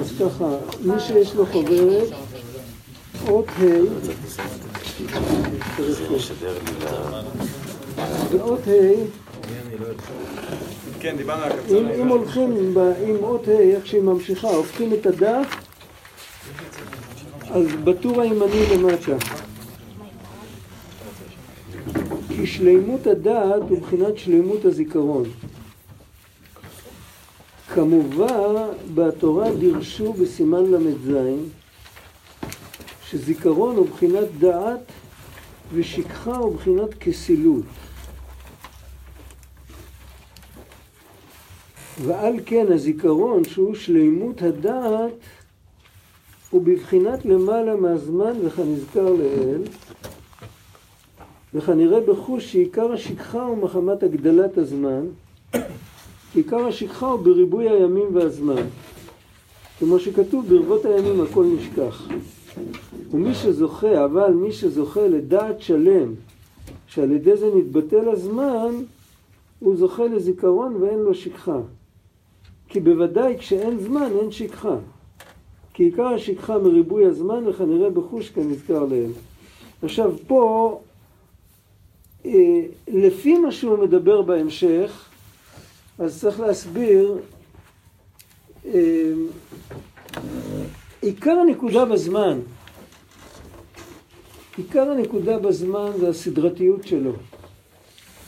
אז ככה, מי שיש לו חוברת, אות ה', באות ה', כן, אם, הולכים עם אות ה', איך שהיא ממשיכה, הופכים את הדף, אז בטור הימני למטה. כי שלמות הדעת הוא מבחינת שלמות הזיכרון. כמובן, בתורה דירשו בסימן ל"ז, שזיכרון הוא מבחינת דעת ושכחה הוא מבחינת כסילות. ועל כן הזיכרון שהוא שלימות הדעת הוא בבחינת למעלה מהזמן וכנזכר לעיל וכנראה בחוש שעיקר השכחה הוא מחמת הגדלת הזמן עיקר השכחה הוא בריבוי הימים והזמן כמו שכתוב ברבות הימים הכל נשכח ומי שזוכה, אבל מי שזוכה לדעת שלם שעל ידי זה נתבטל הזמן הוא זוכה לזיכרון ואין לו שכחה כי בוודאי כשאין זמן אין שכחה. כי עיקר השכחה מריבוי הזמן וכנראה בחוש כנזכר לעיל. עכשיו פה, אה, לפי מה שהוא מדבר בהמשך, אז צריך להסביר, אה, עיקר הנקודה בזמן, עיקר הנקודה בזמן זה הסדרתיות שלו.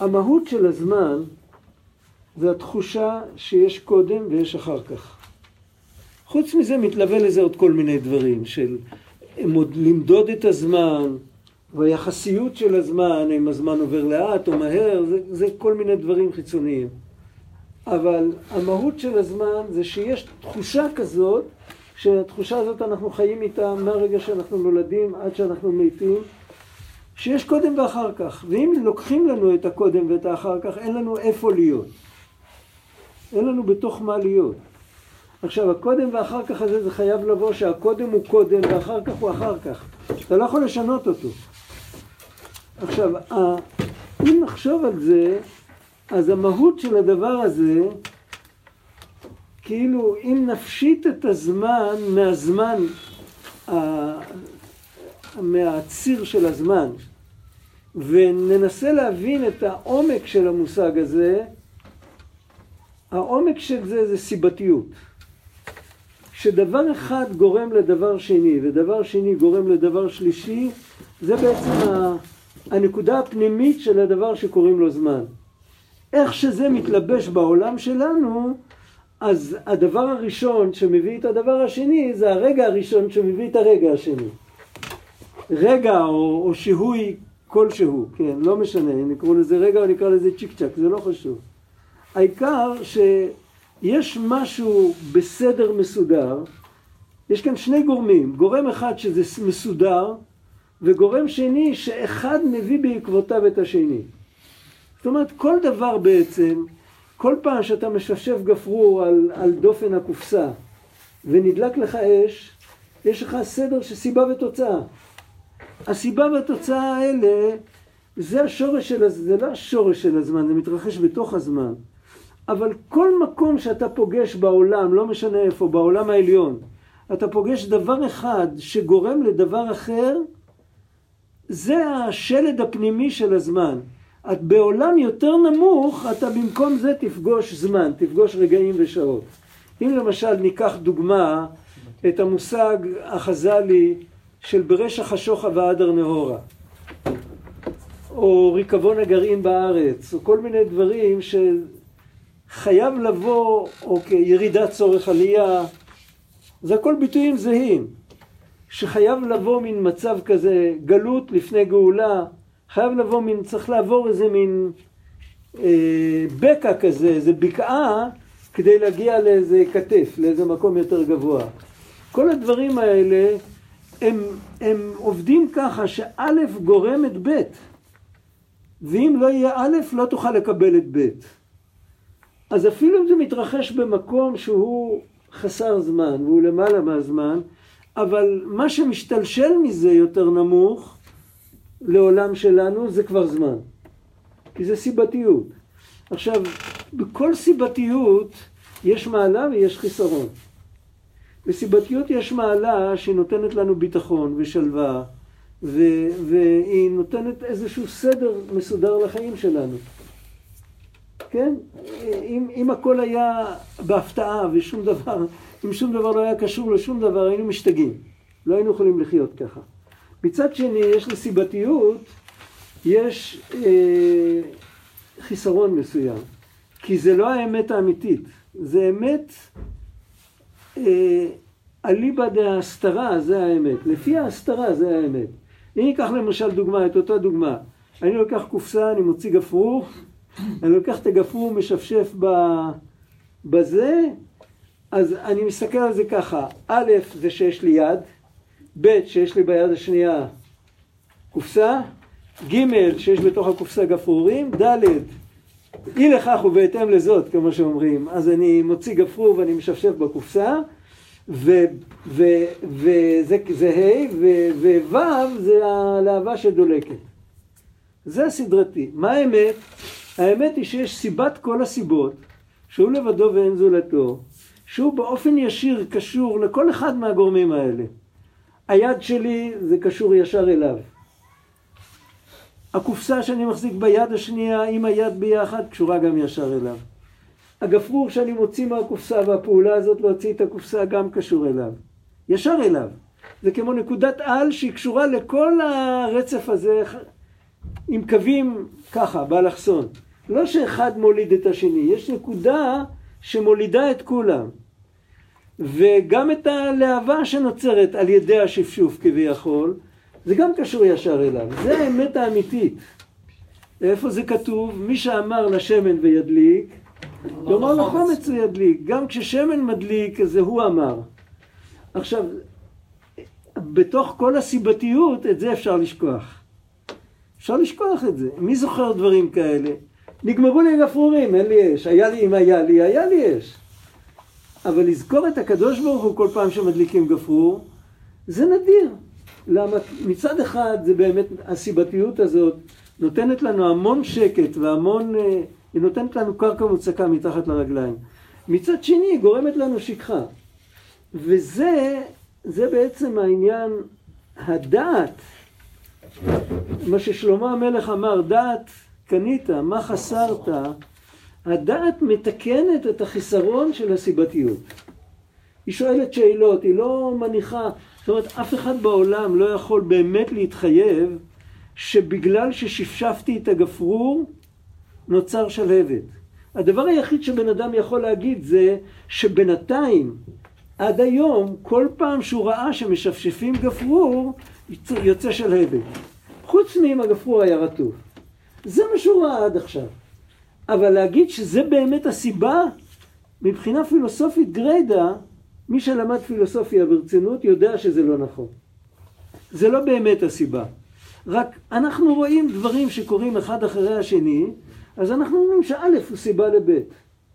המהות של הזמן זה התחושה שיש קודם ויש אחר כך. חוץ מזה מתלווה לזה עוד כל מיני דברים של למדוד את הזמן והיחסיות של הזמן, אם הזמן עובר לאט או מהר, זה, זה כל מיני דברים חיצוניים. אבל המהות של הזמן זה שיש תחושה כזאת, שהתחושה הזאת אנחנו חיים איתה מהרגע שאנחנו נולדים עד שאנחנו מתים, שיש קודם ואחר כך. ואם לוקחים לנו את הקודם ואת האחר כך, אין לנו איפה להיות. אין לנו בתוך מה להיות. עכשיו, הקודם ואחר כך הזה זה חייב לבוא שהקודם הוא קודם ואחר כך הוא אחר כך. אתה לא יכול לשנות אותו. עכשיו, אם נחשוב על זה, אז המהות של הדבר הזה, כאילו אם נפשיט את הזמן מהזמן, מהציר של הזמן, וננסה להבין את העומק של המושג הזה, העומק של זה זה סיבתיות. כשדבר אחד גורם לדבר שני ודבר שני גורם לדבר שלישי, זה בעצם הנקודה הפנימית של הדבר שקוראים לו זמן. איך שזה מתלבש בעולם שלנו, אז הדבר הראשון שמביא את הדבר השני זה הרגע הראשון שמביא את הרגע השני. רגע או, או שהוי כלשהו, כן, לא משנה, אם נקראו לזה רגע או נקרא לזה צ'יק צ'אק, זה לא חשוב. העיקר שיש משהו בסדר מסודר, יש כאן שני גורמים, גורם אחד שזה מסודר, וגורם שני שאחד מביא בעקבותיו את השני. זאת אומרת, כל דבר בעצם, כל פעם שאתה משפשף גפרור על, על דופן הקופסה ונדלק לך אש, יש לך סדר של סיבה ותוצאה. הסיבה והתוצאה האלה, זה השורש של, זה לא השורש של הזמן, זה מתרחש בתוך הזמן. אבל כל מקום שאתה פוגש בעולם, לא משנה איפה, בעולם העליון, אתה פוגש דבר אחד שגורם לדבר אחר, זה השלד הפנימי של הזמן. את בעולם יותר נמוך, אתה במקום זה תפגוש זמן, תפגוש רגעים ושעות. אם למשל ניקח דוגמה את המושג החז"לי של ברש החשוכה ועדר נהורה, או ריקבון הגרעין בארץ, או כל מיני דברים שחייב לבוא, או כירידת צורך עלייה, זה הכל ביטויים זהים, שחייב לבוא מין מצב כזה, גלות לפני גאולה, חייב לבוא מין, צריך לעבור איזה מין אה, בקע כזה, איזה בקעה, כדי להגיע לאיזה כתף, לאיזה מקום יותר גבוה. כל הדברים האלה הם, הם עובדים ככה שא' גורם את ב', ואם לא יהיה א', לא תוכל לקבל את ב'. אז אפילו אם זה מתרחש במקום שהוא חסר זמן, והוא למעלה מהזמן, אבל מה שמשתלשל מזה יותר נמוך לעולם שלנו זה כבר זמן. כי זה סיבתיות. עכשיו, בכל סיבתיות יש מעלה ויש חיסרון. בסיבתיות יש מעלה שנותנת לנו ביטחון ושלווה, ו- והיא נותנת איזשהו סדר מסודר לחיים שלנו. כן? אם, אם הכל היה בהפתעה ושום דבר, אם שום דבר לא היה קשור לשום דבר, היינו משתגעים. לא היינו יכולים לחיות ככה. מצד שני, יש לסיבתיות, יש אה, חיסרון מסוים. כי זה לא האמת האמיתית, זה אמת אה, אליבא דהסתרה, זה האמת. לפי ההסתרה זה האמת. אם ניקח למשל דוגמה, את אותה דוגמה. אני לוקח קופסה, אני מוציא גפרור, אני לוקח את הגפרור, משפשף בזה, אז אני מסתכל על זה ככה, א', זה שיש לי יד, ב', שיש לי ביד השנייה קופסה, ג', שיש בתוך הקופסה גפרורים, ד', אי לכך ובהתאם לזאת, כמו שאומרים, אז אני מוציא גפרור ואני משפשף בקופסה, וזה ה' וו' זה הלהבה שדולקת. זה סדרתי. מה האמת? האמת היא שיש סיבת כל הסיבות, שהוא לבדו ואין זולתו, שהוא באופן ישיר קשור לכל אחד מהגורמים האלה. היד שלי זה קשור ישר אליו. הקופסה שאני מחזיק ביד השנייה עם היד ביחד קשורה גם ישר אליו. הגפרור שאני מוציא מהקופסה והפעולה הזאת להוציא את הקופסה גם קשור אליו. ישר אליו. זה כמו נקודת על שהיא קשורה לכל הרצף הזה עם קווים ככה, באלכסון. לא שאחד מוליד את השני, יש נקודה שמולידה את כולם. וגם את הלהבה שנוצרת על ידי השפשוף כביכול, זה גם קשור ישר אליו. זה האמת האמיתית. איפה זה כתוב? מי שאמר לשמן וידליק, כלומר לחומץ הוא ידליק. גם כששמן מדליק, זה הוא אמר. עכשיו, בתוך כל הסיבתיות, את זה אפשר לשכוח. אפשר לשכוח את זה. מי זוכר דברים כאלה? נגמרו לי גפרורים, אין לי אש. היה לי, אם היה לי, היה לי אש. אבל לזכור את הקדוש ברוך הוא כל פעם שמדליקים גפרור, זה נדיר. למה? מצד אחד זה באמת, הסיבתיות הזאת נותנת לנו המון שקט והמון, אה, היא נותנת לנו קרקע מוצקה מתחת לרגליים. מצד שני היא גורמת לנו שכחה. וזה, זה בעצם העניין, הדעת, מה ששלמה המלך אמר, דעת קנית, מה חסרת, הדעת מתקנת את החיסרון של הסיבתיות. היא שואלת שאלות, היא לא מניחה, זאת אומרת, אף אחד בעולם לא יכול באמת להתחייב שבגלל ששפשפתי את הגפרור, נוצר שלהבת. הדבר היחיד שבן אדם יכול להגיד זה שבינתיים, עד היום, כל פעם שהוא ראה שמשפשפים גפרור, יוצא שלהבת. חוץ מאם הגפרור היה רטוב. זה מה שהוא ראה עד עכשיו. אבל להגיד שזה באמת הסיבה, מבחינה פילוסופית גריידא, מי שלמד פילוסופיה ברצינות יודע שזה לא נכון. זה לא באמת הסיבה. רק אנחנו רואים דברים שקורים אחד אחרי השני, אז אנחנו אומרים שא' הוא סיבה לב'.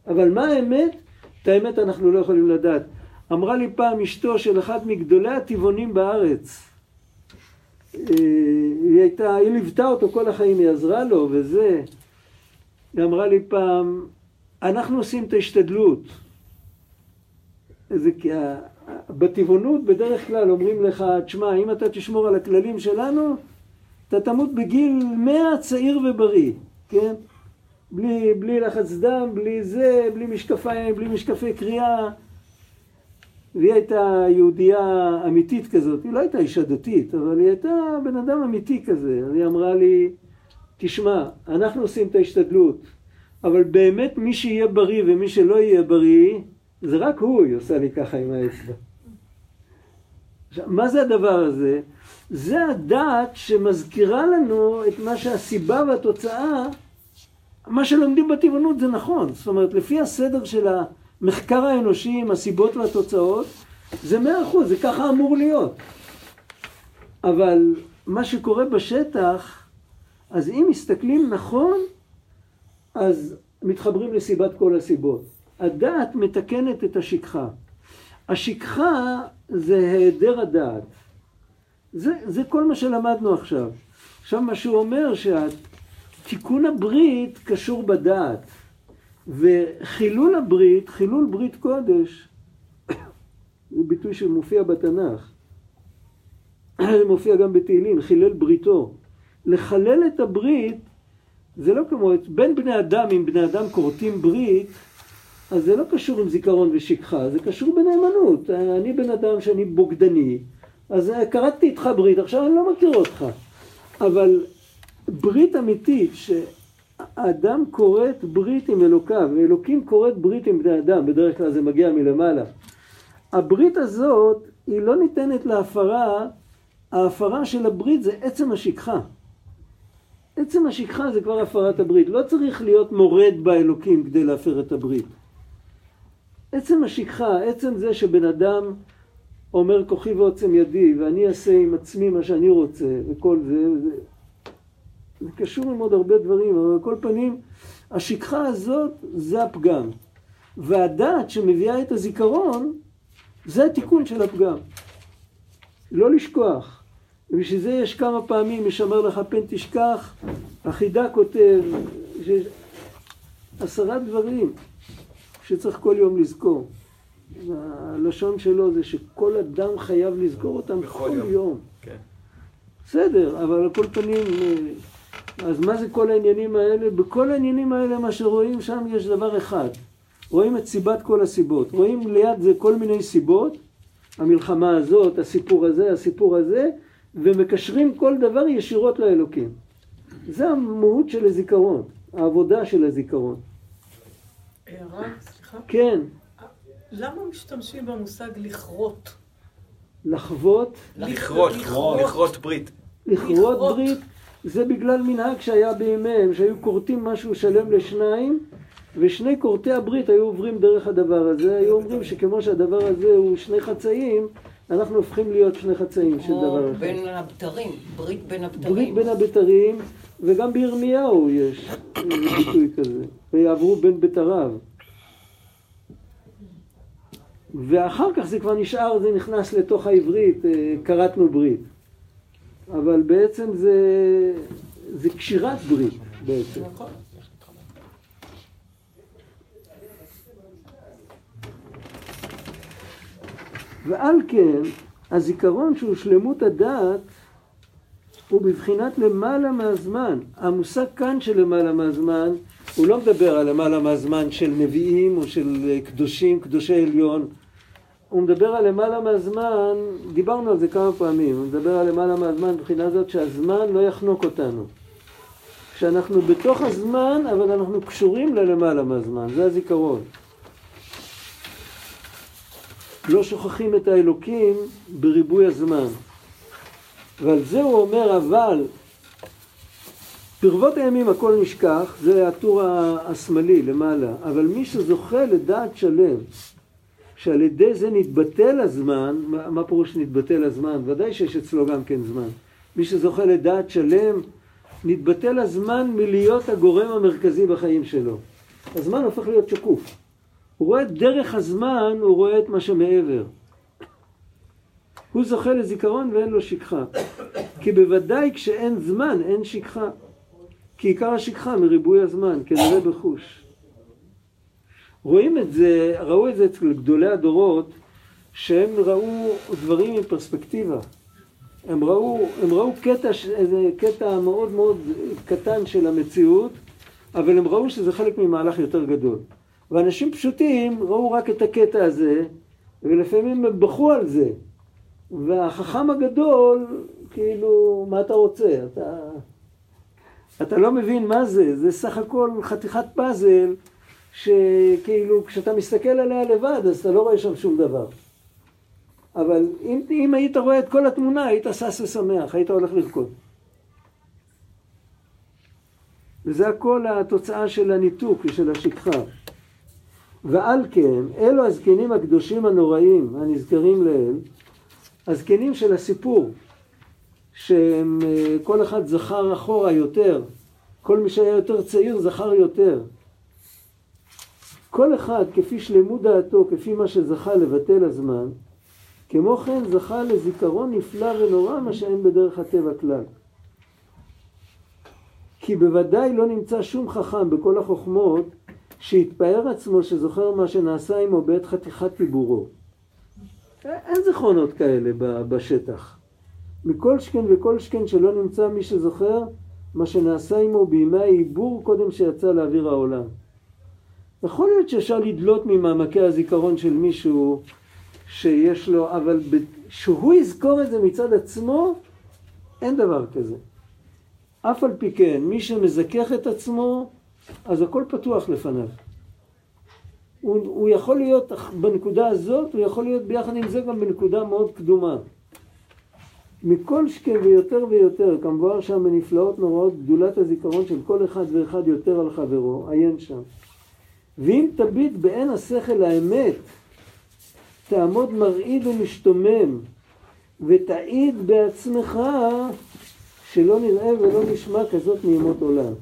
אבל מה האמת? את האמת אנחנו לא יכולים לדעת. אמרה לי פעם אשתו של אחד מגדולי הטבעונים בארץ, אה, היא הייתה, היא ליוותה אותו כל החיים, היא עזרה לו וזה. היא אמרה לי פעם, אנחנו עושים את ההשתדלות. זה כי בטבעונות בדרך כלל אומרים לך, תשמע, אם אתה תשמור על הכללים שלנו, אתה תמות בגיל מאה צעיר ובריא, כן? בלי, בלי לחץ דם, בלי זה, בלי משקפיים, בלי משקפי קריאה. והיא הייתה יהודייה אמיתית כזאת, היא לא הייתה אישה דתית, אבל היא הייתה בן אדם אמיתי כזה. אז היא אמרה לי, תשמע, אנחנו עושים את ההשתדלות, אבל באמת מי שיהיה בריא ומי שלא יהיה בריא, זה רק הוא, היא עושה לי ככה עם האצבע. עכשיו, מה זה הדבר הזה? זה הדעת שמזכירה לנו את מה שהסיבה והתוצאה, מה שלומדים בטבעונות זה נכון. זאת אומרת, לפי הסדר של המחקר האנושי עם הסיבות והתוצאות, זה מאה אחוז, זה ככה אמור להיות. אבל מה שקורה בשטח, אז אם מסתכלים נכון, אז מתחברים לסיבת כל הסיבות. הדעת מתקנת את השכחה. השכחה זה היעדר הדעת. זה, זה כל מה שלמדנו עכשיו. עכשיו מה שהוא אומר שהתיקון הברית קשור בדעת. וחילול הברית, חילול ברית קודש, זה ביטוי שמופיע בתנ"ך. מופיע גם בתהילים, חילל בריתו. לחלל את הברית זה לא כמו, בין בני אדם, אם בני אדם כורתים ברית, אז זה לא קשור עם זיכרון ושכחה, זה קשור בנאמנות. אני בן אדם שאני בוגדני, אז כרתתי איתך ברית, עכשיו אני לא מכיר אותך. אבל ברית אמיתית, שהאדם כורת ברית עם אלוקיו, ואלוקים כורת ברית עם בני אדם, בדרך כלל זה מגיע מלמעלה. הברית הזאת, היא לא ניתנת להפרה, ההפרה של הברית זה עצם השכחה. עצם השכחה זה כבר הפרת הברית. לא צריך להיות מורד באלוקים כדי להפר את הברית. עצם השכחה, עצם זה שבן אדם אומר כוחי ועוצם ידי ואני אעשה עם עצמי מה שאני רוצה וכל זה, זה, זה קשור עם עוד הרבה דברים, אבל על כל פנים השכחה הזאת זה הפגם. והדעת שמביאה את הזיכרון זה התיקון של הפגם. לא לשכוח. ובשביל זה יש כמה פעמים, משמר לך פן תשכח, החידה כותב, שיש עשרה דברים שצריך כל יום לזכור. הלשון שלו זה שכל אדם חייב לזכור אותם כל יום. יום. כן. בסדר, אבל על כל פנים, אז מה זה כל העניינים האלה? בכל העניינים האלה מה שרואים שם יש דבר אחד. רואים את סיבת כל הסיבות. רואים ליד זה כל מיני סיבות, המלחמה הזאת, הסיפור הזה, הסיפור הזה, ומקשרים כל דבר ישירות לאלוקים. זה המהות של הזיכרון, העבודה של הזיכרון. הערה, סליחה? כן. למה משתמשים במושג לכרות? לחוות? לכרות, לכרות ברית. לכרות ברית זה בגלל מנהג שהיה בימיהם, שהיו כורתים משהו שלם לשניים, ושני כורתי הברית היו עוברים דרך הדבר הזה, היו אומרים שכמו שהדבר הזה הוא שני חצאים, אנחנו הופכים להיות שני חצאים של דבר אחד. בין הבתרים, ברית בין הבתרים. ברית בין הבתרים, וגם בירמיהו יש ביטוי כזה, ויעברו בין בתריו. ואחר כך זה כבר נשאר, זה נכנס לתוך העברית, אה, כרתנו ברית. אבל בעצם זה, זה קשירת ברית בעצם. נכון. ועל כן, הזיכרון שהוא שלמות הדעת הוא בבחינת למעלה מהזמן. המושג כאן של למעלה מהזמן, הוא לא מדבר על למעלה מהזמן של נביאים או של קדושים, קדושי עליון. הוא מדבר על למעלה מהזמן, דיברנו על זה כמה פעמים, הוא מדבר על למעלה מהזמן מבחינה זאת שהזמן לא יחנוק אותנו. שאנחנו בתוך הזמן, אבל אנחנו קשורים ללמעלה מהזמן, זה הזיכרון. לא שוכחים את האלוקים בריבוי הזמן. ועל זה הוא אומר, אבל ברבות הימים הכל נשכח, זה הטור השמאלי למעלה, אבל מי שזוכה לדעת שלם, שעל ידי זה נתבטל הזמן, מה, מה פירוש נתבטל הזמן? ודאי שיש אצלו גם כן זמן. מי שזוכה לדעת שלם, נתבטל הזמן מלהיות הגורם המרכזי בחיים שלו. הזמן הופך להיות שקוף. הוא רואה דרך הזמן, הוא רואה את מה שמעבר. הוא זוכה לזיכרון ואין לו שכחה. כי בוודאי כשאין זמן, אין שכחה. כי עיקר השכחה מריבוי הזמן, כנראה בחוש. רואים את זה, ראו את זה אצל גדולי הדורות, שהם ראו דברים עם פרספקטיבה. הם ראו, הם ראו קטע, איזה קטע מאוד מאוד קטן של המציאות, אבל הם ראו שזה חלק ממהלך יותר גדול. ואנשים פשוטים ראו רק את הקטע הזה, ולפעמים הם בכו על זה. והחכם הגדול, כאילו, מה אתה רוצה? אתה, אתה לא מבין מה זה, זה סך הכל חתיכת פאזל, שכאילו, כשאתה מסתכל עליה לבד, אז אתה לא רואה שם שום דבר. אבל אם, אם היית רואה את כל התמונה, היית שש ושמח, היית הולך לרקוד. וזה הכל התוצאה של הניתוק ושל השכחה. ועל כן, אלו הזקנים הקדושים הנוראים הנזכרים לעיל, הזקנים של הסיפור, שהם אה, כל אחד זכר אחורה יותר, כל מי שהיה יותר צעיר זכר יותר. כל אחד כפי שלמות דעתו, כפי מה שזכה לבטל הזמן, כמו כן זכה לזיכרון נפלא ונורא מה שאין בדרך הטבע כלל. כי בוודאי לא נמצא שום חכם בכל החוכמות שהתפאר עצמו שזוכר מה שנעשה עמו בעת חתיכת טיבורו. אין זיכרונות כאלה בשטח. מכל שכן וכל שכן שלא נמצא מי שזוכר מה שנעשה עמו בימי העיבור קודם שיצא לאוויר העולם. יכול להיות שאפשר לדלות ממעמקי הזיכרון של מישהו שיש לו, אבל שהוא יזכור את זה מצד עצמו, אין דבר כזה. אף על פי כן, מי שמזכך את עצמו, אז הכל פתוח לפניו. הוא, הוא יכול להיות בנקודה הזאת, הוא יכול להיות ביחד עם זה גם בנקודה מאוד קדומה. מכל שכן ויותר ויותר, כמובן שם בנפלאות נוראות גדולת הזיכרון של כל אחד ואחד יותר על חברו, עיין שם. ואם תביט בעין השכל האמת, תעמוד מרעיד ומשתומם, ותעיד בעצמך שלא נראה ולא נשמע כזאת מימות עולם.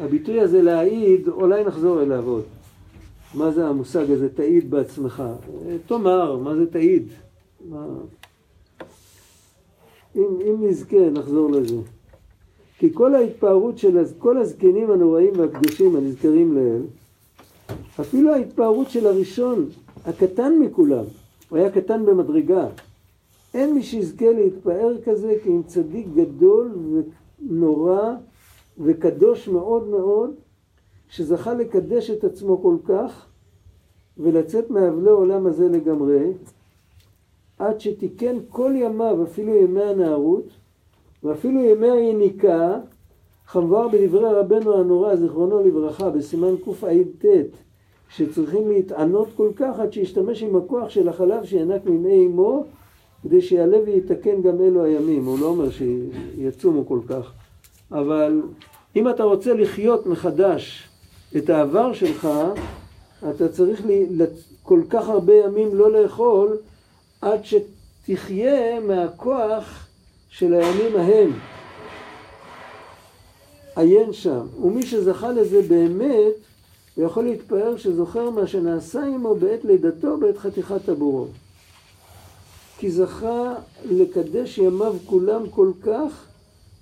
הביטוי הזה להעיד, אולי נחזור אליו עוד. מה זה המושג הזה, תעיד בעצמך? תאמר, מה זה תעיד? מה... אם, אם נזכה, נחזור לזה. כי כל ההתפארות של כל הזקנים הנוראים והקדושים הנזכרים לעיל, אפילו ההתפארות של הראשון, הקטן מכולם, הוא היה קטן במדרגה. אין מי שיזכה להתפאר כזה כי אם צדיק גדול ונורא וקדוש מאוד מאוד, שזכה לקדש את עצמו כל כך ולצאת מאבלי העולם הזה לגמרי, עד שתיקן כל ימיו, אפילו ימי הנערות, ואפילו ימי היניקה, חמבר בדברי רבנו הנורא, זיכרונו לברכה, בסימן קע"ט, שצריכים להתענות כל כך עד שישתמש עם הכוח של החלב שינק ממי אמו, כדי שיעלה ויתקן גם אלו הימים. הוא לא אומר שיצומו כל כך, אבל אם אתה רוצה לחיות מחדש את העבר שלך, אתה צריך לי, כל כך הרבה ימים לא לאכול עד שתחיה מהכוח של הימים ההם. עיין שם. ומי שזכה לזה באמת, הוא יכול להתפאר שזוכר מה שנעשה עמו בעת לידתו, בעת חתיכת הבורות. כי זכה לקדש ימיו כולם כל כך,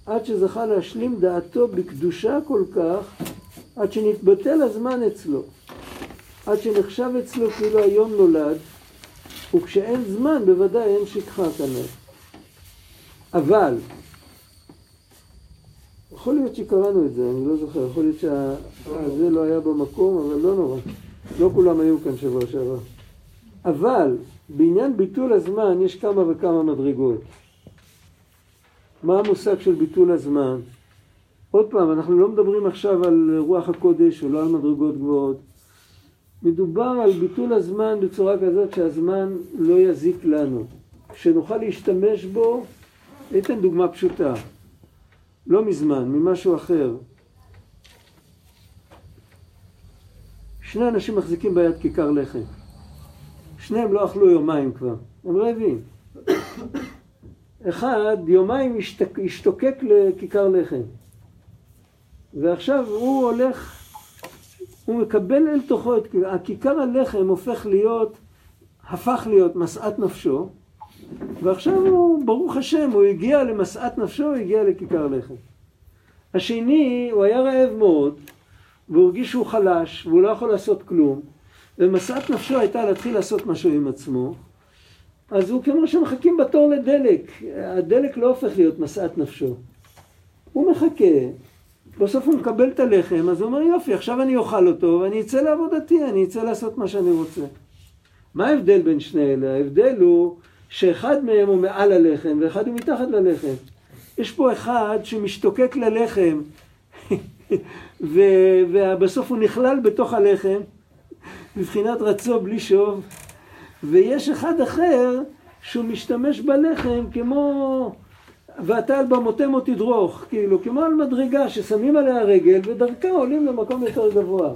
עד שזכה להשלים דעתו בקדושה כל כך, עד שנתבטל הזמן אצלו, עד שנחשב אצלו כאילו היום נולד, וכשאין זמן בוודאי אין שכחה כנראה. אבל, יכול להיות שקראנו את זה, אני לא זוכר, יכול להיות שזה לא היה במקום, אבל לא נורא. לא כולם היו כאן שבוע שעבר. אבל בעניין ביטול הזמן יש כמה וכמה מדרגות. מה המושג של ביטול הזמן? עוד פעם, אנחנו לא מדברים עכשיו על רוח הקודש או לא על מדרגות גבוהות. מדובר על ביטול הזמן בצורה כזאת שהזמן לא יזיק לנו. שנוכל להשתמש בו, אתן דוגמה פשוטה. לא מזמן, ממשהו אחר. שני אנשים מחזיקים ביד כיכר לחם. שניהם לא אכלו יומיים כבר, הם רעבים. אחד יומיים השתק, השתוקק לכיכר לחם. ועכשיו הוא הולך, הוא מקבל אל תוכו את הכיכר הלחם הופך להיות, הפך להיות משאת נפשו, ועכשיו הוא, ברוך השם, הוא הגיע למשאת נפשו, הוא הגיע לכיכר לחם. השני, הוא היה רעב מאוד, והוא הרגיש שהוא חלש, והוא לא יכול לעשות כלום, ומשאת נפשו הייתה להתחיל לעשות משהו עם עצמו, אז הוא כמו שמחכים בתור לדלק, הדלק לא הופך להיות משאת נפשו. הוא מחכה, בסוף הוא מקבל את הלחם, אז הוא אומר יופי, עכשיו אני אוכל אותו ואני אצא לעבודתי, אני אצא לעשות מה שאני רוצה. מה ההבדל בין שני אלה? ההבדל הוא שאחד מהם הוא מעל הלחם ואחד הוא מתחת ללחם. יש פה אחד שמשתוקק ללחם ובסוף הוא נכלל בתוך הלחם מבחינת רצו בלי שוב ויש אחד אחר שהוא משתמש בלחם כמו ואתה על במותמו תדרוך, כאילו, כמו על מדרגה ששמים עליה רגל ודרכה עולים למקום יותר גבוה.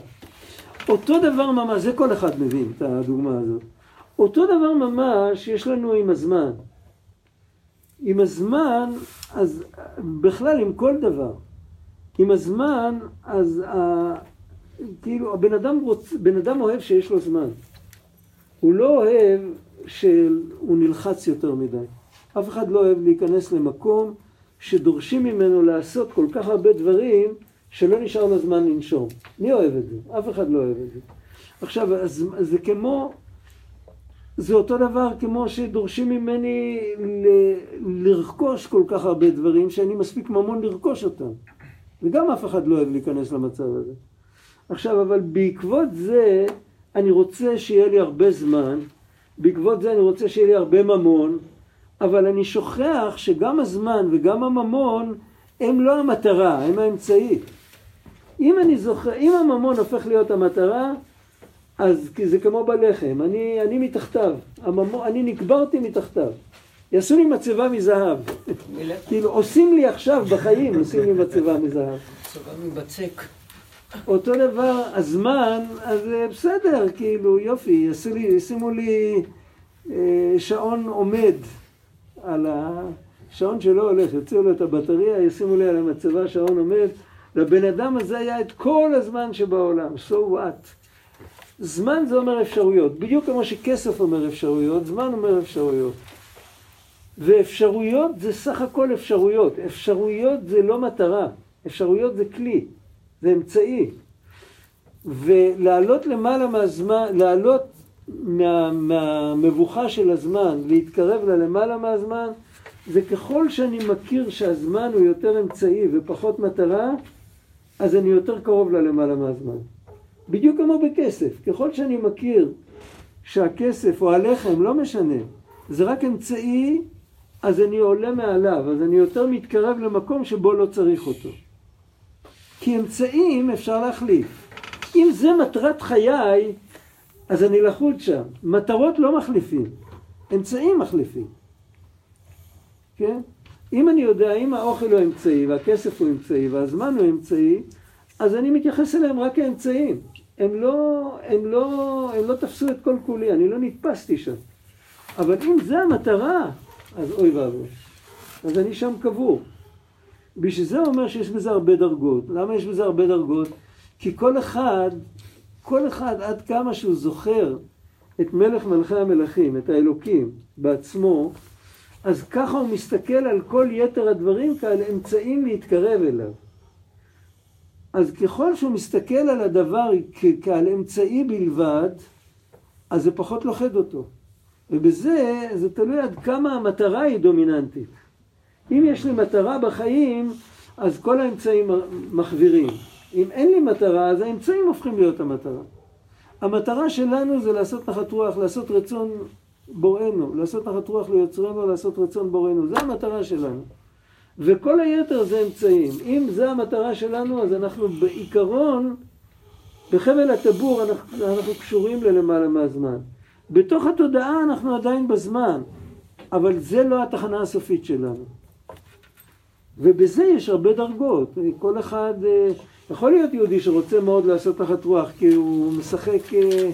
אותו דבר ממש, זה כל אחד מבין את הדוגמה הזאת. אותו דבר ממש יש לנו עם הזמן. עם הזמן, אז בכלל עם כל דבר. עם הזמן, אז ה, כאילו הבן אדם, רוצ, בן אדם אוהב שיש לו זמן. הוא לא אוהב שהוא נלחץ יותר מדי. אף אחד לא אוהב להיכנס למקום שדורשים ממנו לעשות כל כך הרבה דברים שלא נשאר לו זמן לנשום. מי אוהב את זה? אף אחד לא אוהב את זה. עכשיו, אז, אז זה כמו, זה אותו דבר כמו שדורשים ממני ל, לרכוש כל כך הרבה דברים שאני מספיק ממון לרכוש אותם. וגם אף אחד לא אוהב להיכנס למצב הזה. עכשיו, אבל בעקבות זה אני רוצה שיהיה לי הרבה זמן, בעקבות זה אני רוצה שיהיה לי הרבה ממון, אבל אני שוכח שגם הזמן וגם הממון הם לא המטרה, הם האמצעי. אם אני זוכר, אם הממון הופך להיות המטרה, אז זה כמו בלחם, אני, אני מתחתיו, הממון, אני נקברתי מתחתיו. יעשו לי מצבה מזהב. כאילו עושים לי עכשיו בחיים, עושים לי מצבה מזהב. מצבה מבצק. אותו דבר, הזמן, אז בסדר, כאילו, יופי, ישימו לי, אה, שעון עומד על השעון שלא הולך, יוציאו לו את הבטריה, ישימו לי על המצבה שעון עומד. לבן אדם הזה היה את כל הזמן שבעולם, so what? זמן זה אומר אפשרויות, בדיוק כמו שכסף אומר אפשרויות, זמן אומר אפשרויות. ואפשרויות זה סך הכל אפשרויות, אפשרויות זה לא מטרה, אפשרויות זה כלי. זה אמצעי. ולעלות למעלה מהזמן, לעלות מה, מהמבוכה של הזמן, להתקרב ללמעלה מהזמן, זה ככל שאני מכיר שהזמן הוא יותר אמצעי ופחות מטרה, אז אני יותר קרוב ללמעלה מהזמן. בדיוק כמו בכסף, ככל שאני מכיר שהכסף או הלחם, לא משנה, זה רק אמצעי, אז אני עולה מעליו, אז אני יותר מתקרב למקום שבו לא צריך אותו. כי אמצעים אפשר להחליף. אם זה מטרת חיי, אז אני לחוד שם. מטרות לא מחליפים, אמצעים מחליפים. כן? אם אני יודע, אם האוכל הוא אמצעי, והכסף הוא אמצעי, והזמן הוא אמצעי, אז אני מתייחס אליהם רק כאמצעים. הם לא, הם לא, הם לא תפסו את כל כולי, אני לא נתפסתי שם. אבל אם זה המטרה, אז אוי ואבוי. אז אני שם קבור. בשביל זה אומר שיש בזה הרבה דרגות. למה יש בזה הרבה דרגות? כי כל אחד, כל אחד עד כמה שהוא זוכר את מלך מלכי המלכים, את האלוקים בעצמו, אז ככה הוא מסתכל על כל יתר הדברים כעל אמצעים להתקרב אליו. אז ככל שהוא מסתכל על הדבר כעל אמצעי בלבד, אז זה פחות לוכד אותו. ובזה, זה תלוי עד כמה המטרה היא דומיננטית. אם יש לי מטרה בחיים, אז כל האמצעים מחווירים. אם אין לי מטרה, אז האמצעים הופכים להיות המטרה. המטרה שלנו זה לעשות נחת רוח, לעשות רצון בוראנו, לעשות נחת רוח ליוצרנו, לעשות רצון בוראנו. זה המטרה שלנו. וכל היתר זה אמצעים. אם זה המטרה שלנו, אז אנחנו בעיקרון, בחבל הטבור אנחנו, אנחנו קשורים ללמעלה מהזמן. בתוך התודעה אנחנו עדיין בזמן, אבל זה לא התחנה הסופית שלנו. ובזה יש הרבה דרגות. כל אחד, אה, יכול להיות יהודי שרוצה מאוד לעשות נחת רוח, כי הוא משחק, אה,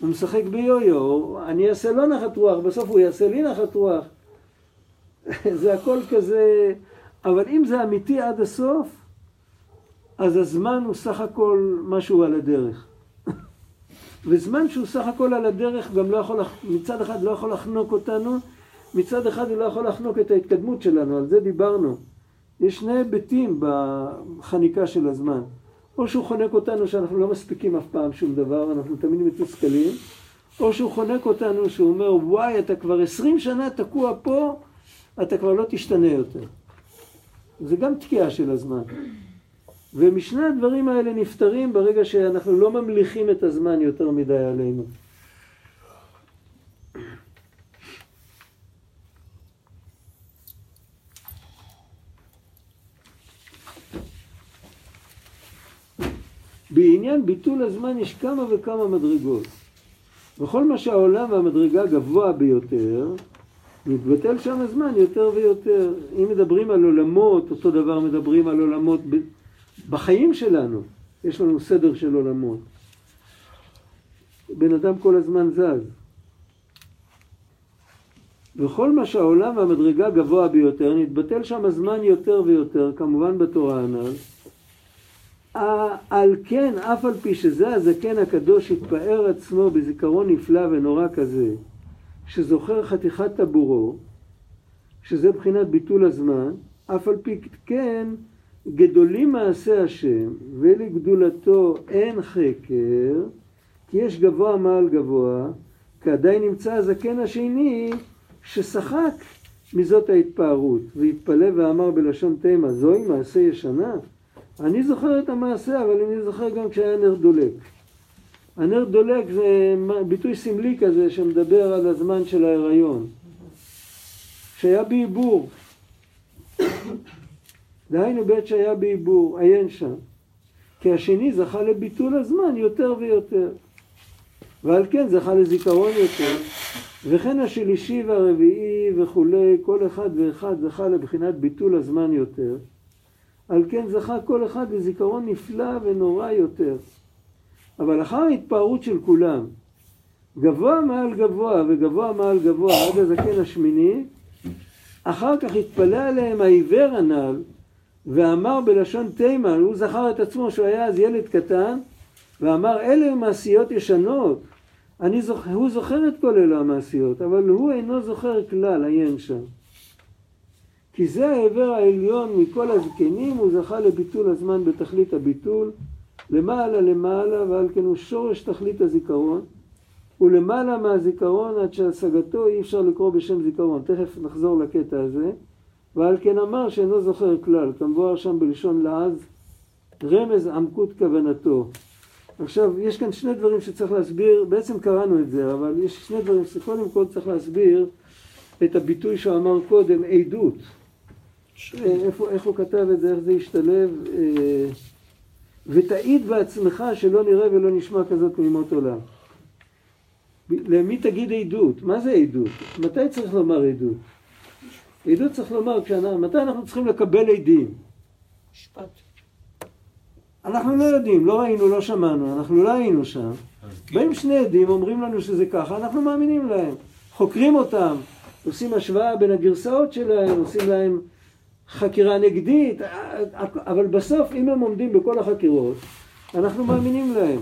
הוא משחק ביו-יו, אני אעשה לו נחת רוח, בסוף הוא יעשה לי נחת רוח. זה הכל כזה, אבל אם זה אמיתי עד הסוף, אז הזמן הוא סך הכל משהו על הדרך. וזמן שהוא סך הכל על הדרך גם לא יכול, מצד אחד לא יכול לחנוק אותנו, מצד אחד הוא לא יכול לחנוק את ההתקדמות שלנו, על זה דיברנו. יש שני היבטים בחניקה של הזמן. או שהוא חונק אותנו שאנחנו לא מספיקים אף פעם שום דבר, אנחנו תמיד מתוסכלים, או שהוא חונק אותנו שהוא אומר, וואי, אתה כבר עשרים שנה תקוע פה, אתה כבר לא תשתנה יותר. זה גם תקיעה של הזמן. ומשני הדברים האלה נפתרים ברגע שאנחנו לא ממליכים את הזמן יותר מדי עלינו. בעניין ביטול הזמן יש כמה וכמה מדרגות. בכל מה שהעולם והמדרגה גבוה ביותר, מתבטל שם הזמן יותר ויותר. אם מדברים על עולמות, אותו דבר מדברים על עולמות בחיים שלנו. יש לנו סדר של עולמות. בן אדם כל הזמן זז. וכל מה שהעולם והמדרגה גבוה ביותר, נתבטל שם הזמן יותר ויותר, כמובן בתורה הנ"ל. על כן, אף על פי שזה הזקן הקדוש התפאר עצמו בזיכרון נפלא ונורא כזה, שזוכר חתיכת טבורו, שזה בחינת ביטול הזמן, אף על פי כן גדולים מעשה השם ולגדולתו אין חקר כי יש גבוה מעל גבוה כי עדיין נמצא הזקן השני ששחק מזאת ההתפארות והתפלא ואמר בלשון תימה זוהי מעשה ישנה אני זוכר את המעשה אבל אני זוכר גם כשהיה נר דולק הנר דולק זה ביטוי סמלי כזה שמדבר על הזמן של ההיריון שהיה בעיבור דהיינו בעת שהיה בעיבור, עיין שם. כי השני זכה לביטול הזמן יותר ויותר. ועל כן זכה לזיכרון יותר. וכן השלישי והרביעי וכולי, כל אחד ואחד זכה לבחינת ביטול הזמן יותר. על כן זכה כל אחד לזיכרון נפלא ונורא יותר. אבל אחר ההתפארות של כולם, גבוה מעל גבוה וגבוה מעל גבוה עד הזקן השמיני, אחר כך התפלא עליהם העיוור הנ"ל ואמר בלשון תימן, הוא זכר את עצמו שהוא היה אז ילד קטן, ואמר אלה מעשיות ישנות, אני זוכ... הוא זוכר את כל אלה המעשיות, אבל הוא אינו זוכר כלל, עיין שם. כי זה העבר העליון מכל הזקנים, הוא זכה לביטול הזמן בתכלית הביטול, למעלה למעלה, ועל כן הוא שורש תכלית הזיכרון, ולמעלה מהזיכרון עד שהשגתו אי אפשר לקרוא בשם זיכרון. תכף נחזור לקטע הזה. ועל כן אמר שאינו זוכר כלל, כמבואר שם בלשון לעז, רמז עמקות כוונתו. עכשיו, יש כאן שני דברים שצריך להסביר, בעצם קראנו את זה, אבל יש שני דברים שקודם כל צריך להסביר את הביטוי שהוא אמר קודם, עדות. איפה, איך הוא כתב את זה, איך זה השתלב, אה, ותעיד בעצמך שלא נראה ולא נשמע כזאת תמימות עולם. למי תגיד עדות? מה זה עדות? מתי צריך לומר עדות? עדות צריך לומר, כשאנחנו, מתי אנחנו צריכים לקבל עדים? משפט. אנחנו לא יודעים, לא ראינו, לא שמענו, אנחנו לא היינו שם. באים שני עדים, אומרים לנו שזה ככה, אנחנו מאמינים להם. חוקרים אותם, עושים השוואה בין הגרסאות שלהם, עושים להם חקירה נגדית, אבל בסוף, אם הם עומדים בכל החקירות, אנחנו מאמינים להם.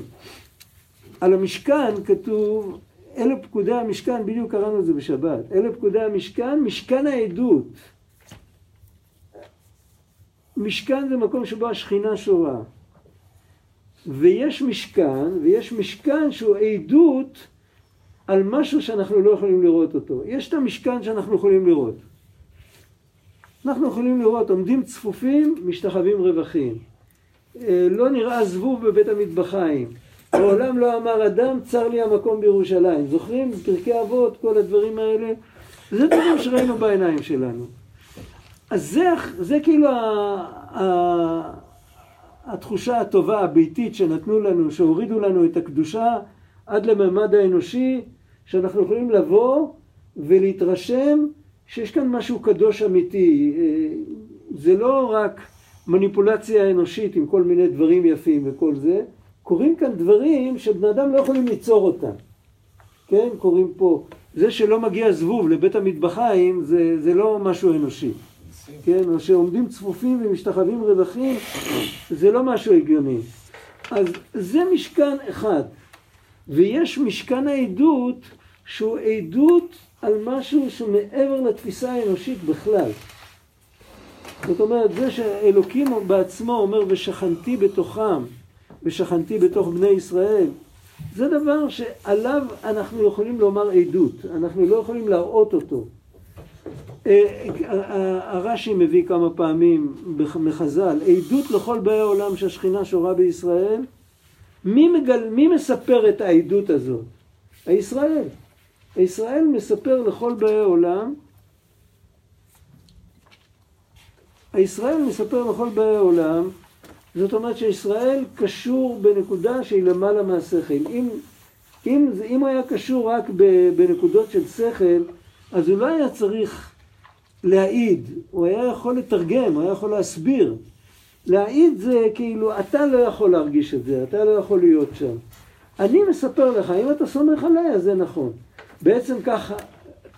על המשכן כתוב אלה פקודי המשכן, בדיוק קראנו את זה בשבת, אלה פקודי המשכן, משכן העדות. משכן זה מקום שבו השכינה שורה. ויש משכן, ויש משכן שהוא עדות על משהו שאנחנו לא יכולים לראות אותו. יש את המשכן שאנחנו יכולים לראות. אנחנו יכולים לראות, עומדים צפופים, משתחווים רווחים. אה, לא נראה זבוב בבית המטבחיים. מעולם לא אמר אדם, צר לי המקום בירושלים. זוכרים? פרקי אבות, כל הדברים האלה. זה דברים שראינו בעיניים שלנו. אז זה, זה כאילו ה, ה, התחושה הטובה הביתית שנתנו לנו, שהורידו לנו את הקדושה עד לממד האנושי, שאנחנו יכולים לבוא ולהתרשם שיש כאן משהו קדוש אמיתי. אה, זה לא רק מניפולציה אנושית עם כל מיני דברים יפים וכל זה, קורים כאן דברים שבני אדם לא יכולים ליצור אותם. כן, קורים פה. זה שלא מגיע זבוב לבית המטבחיים זה, זה לא משהו אנושי. כן, או שעומדים צפופים ומשתחווים רווחים, זה לא משהו הגיוני. אז זה משכן אחד. ויש משכן העדות שהוא עדות על משהו שמעבר לתפיסה האנושית בכלל. זאת אומרת, זה שאלוקים בעצמו אומר ושכנתי בתוכם ושכנתי בתוך בני ישראל, זה דבר שעליו אנחנו יכולים לומר עדות, אנחנו לא יכולים להראות אותו. אה, הרש"י מביא כמה פעמים מחז"ל, עדות לכל באי העולם שהשכינה שורה בישראל. מי, מגל, מי מספר את העדות הזאת? הישראל. הישראל מספר לכל באי העולם, הישראל מספר לכל באי העולם זאת אומרת שישראל קשור בנקודה שהיא למעלה מהשכל. אם, אם, אם היה קשור רק בנקודות של שכל, אז הוא לא היה צריך להעיד, הוא היה יכול לתרגם, הוא היה יכול להסביר. להעיד זה כאילו, אתה לא יכול להרגיש את זה, אתה לא יכול להיות שם. אני מספר לך, אם אתה סומך עליי, אז זה נכון. בעצם ככה,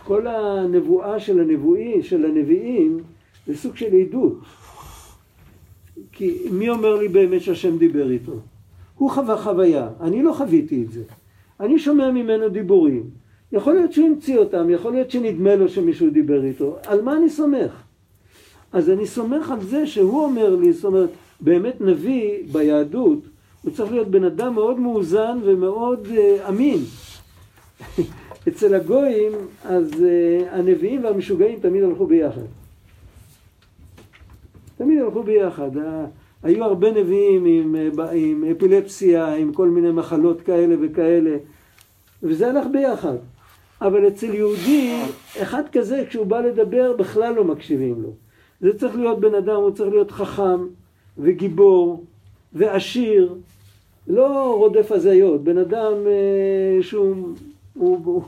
כל הנבואה של הנבואים, של הנביאים, זה סוג של עדות. כי מי אומר לי באמת שהשם דיבר איתו? הוא חווה חוויה, אני לא חוויתי את זה. אני שומע ממנו דיבורים. יכול להיות שהוא המציא אותם, יכול להיות שנדמה לו שמישהו דיבר איתו. על מה אני סומך? אז אני סומך על זה שהוא אומר לי, זאת אומרת, באמת נביא ביהדות, הוא צריך להיות בן אדם מאוד מאוזן ומאוד uh, אמין. אצל הגויים, אז uh, הנביאים והמשוגעים תמיד הלכו ביחד. תמיד הלכו ביחד. היו הרבה נביאים עם, אה, עם אפילפסיה, עם כל מיני מחלות כאלה וכאלה, וזה הלך ביחד. אבל אצל יהודי, אחד כזה, כשהוא בא לדבר, בכלל לא מקשיבים לו. זה צריך להיות בן אדם, הוא צריך להיות חכם וגיבור ועשיר, לא רודף הזיות, בן אדם אה, שהוא, הוא, הוא,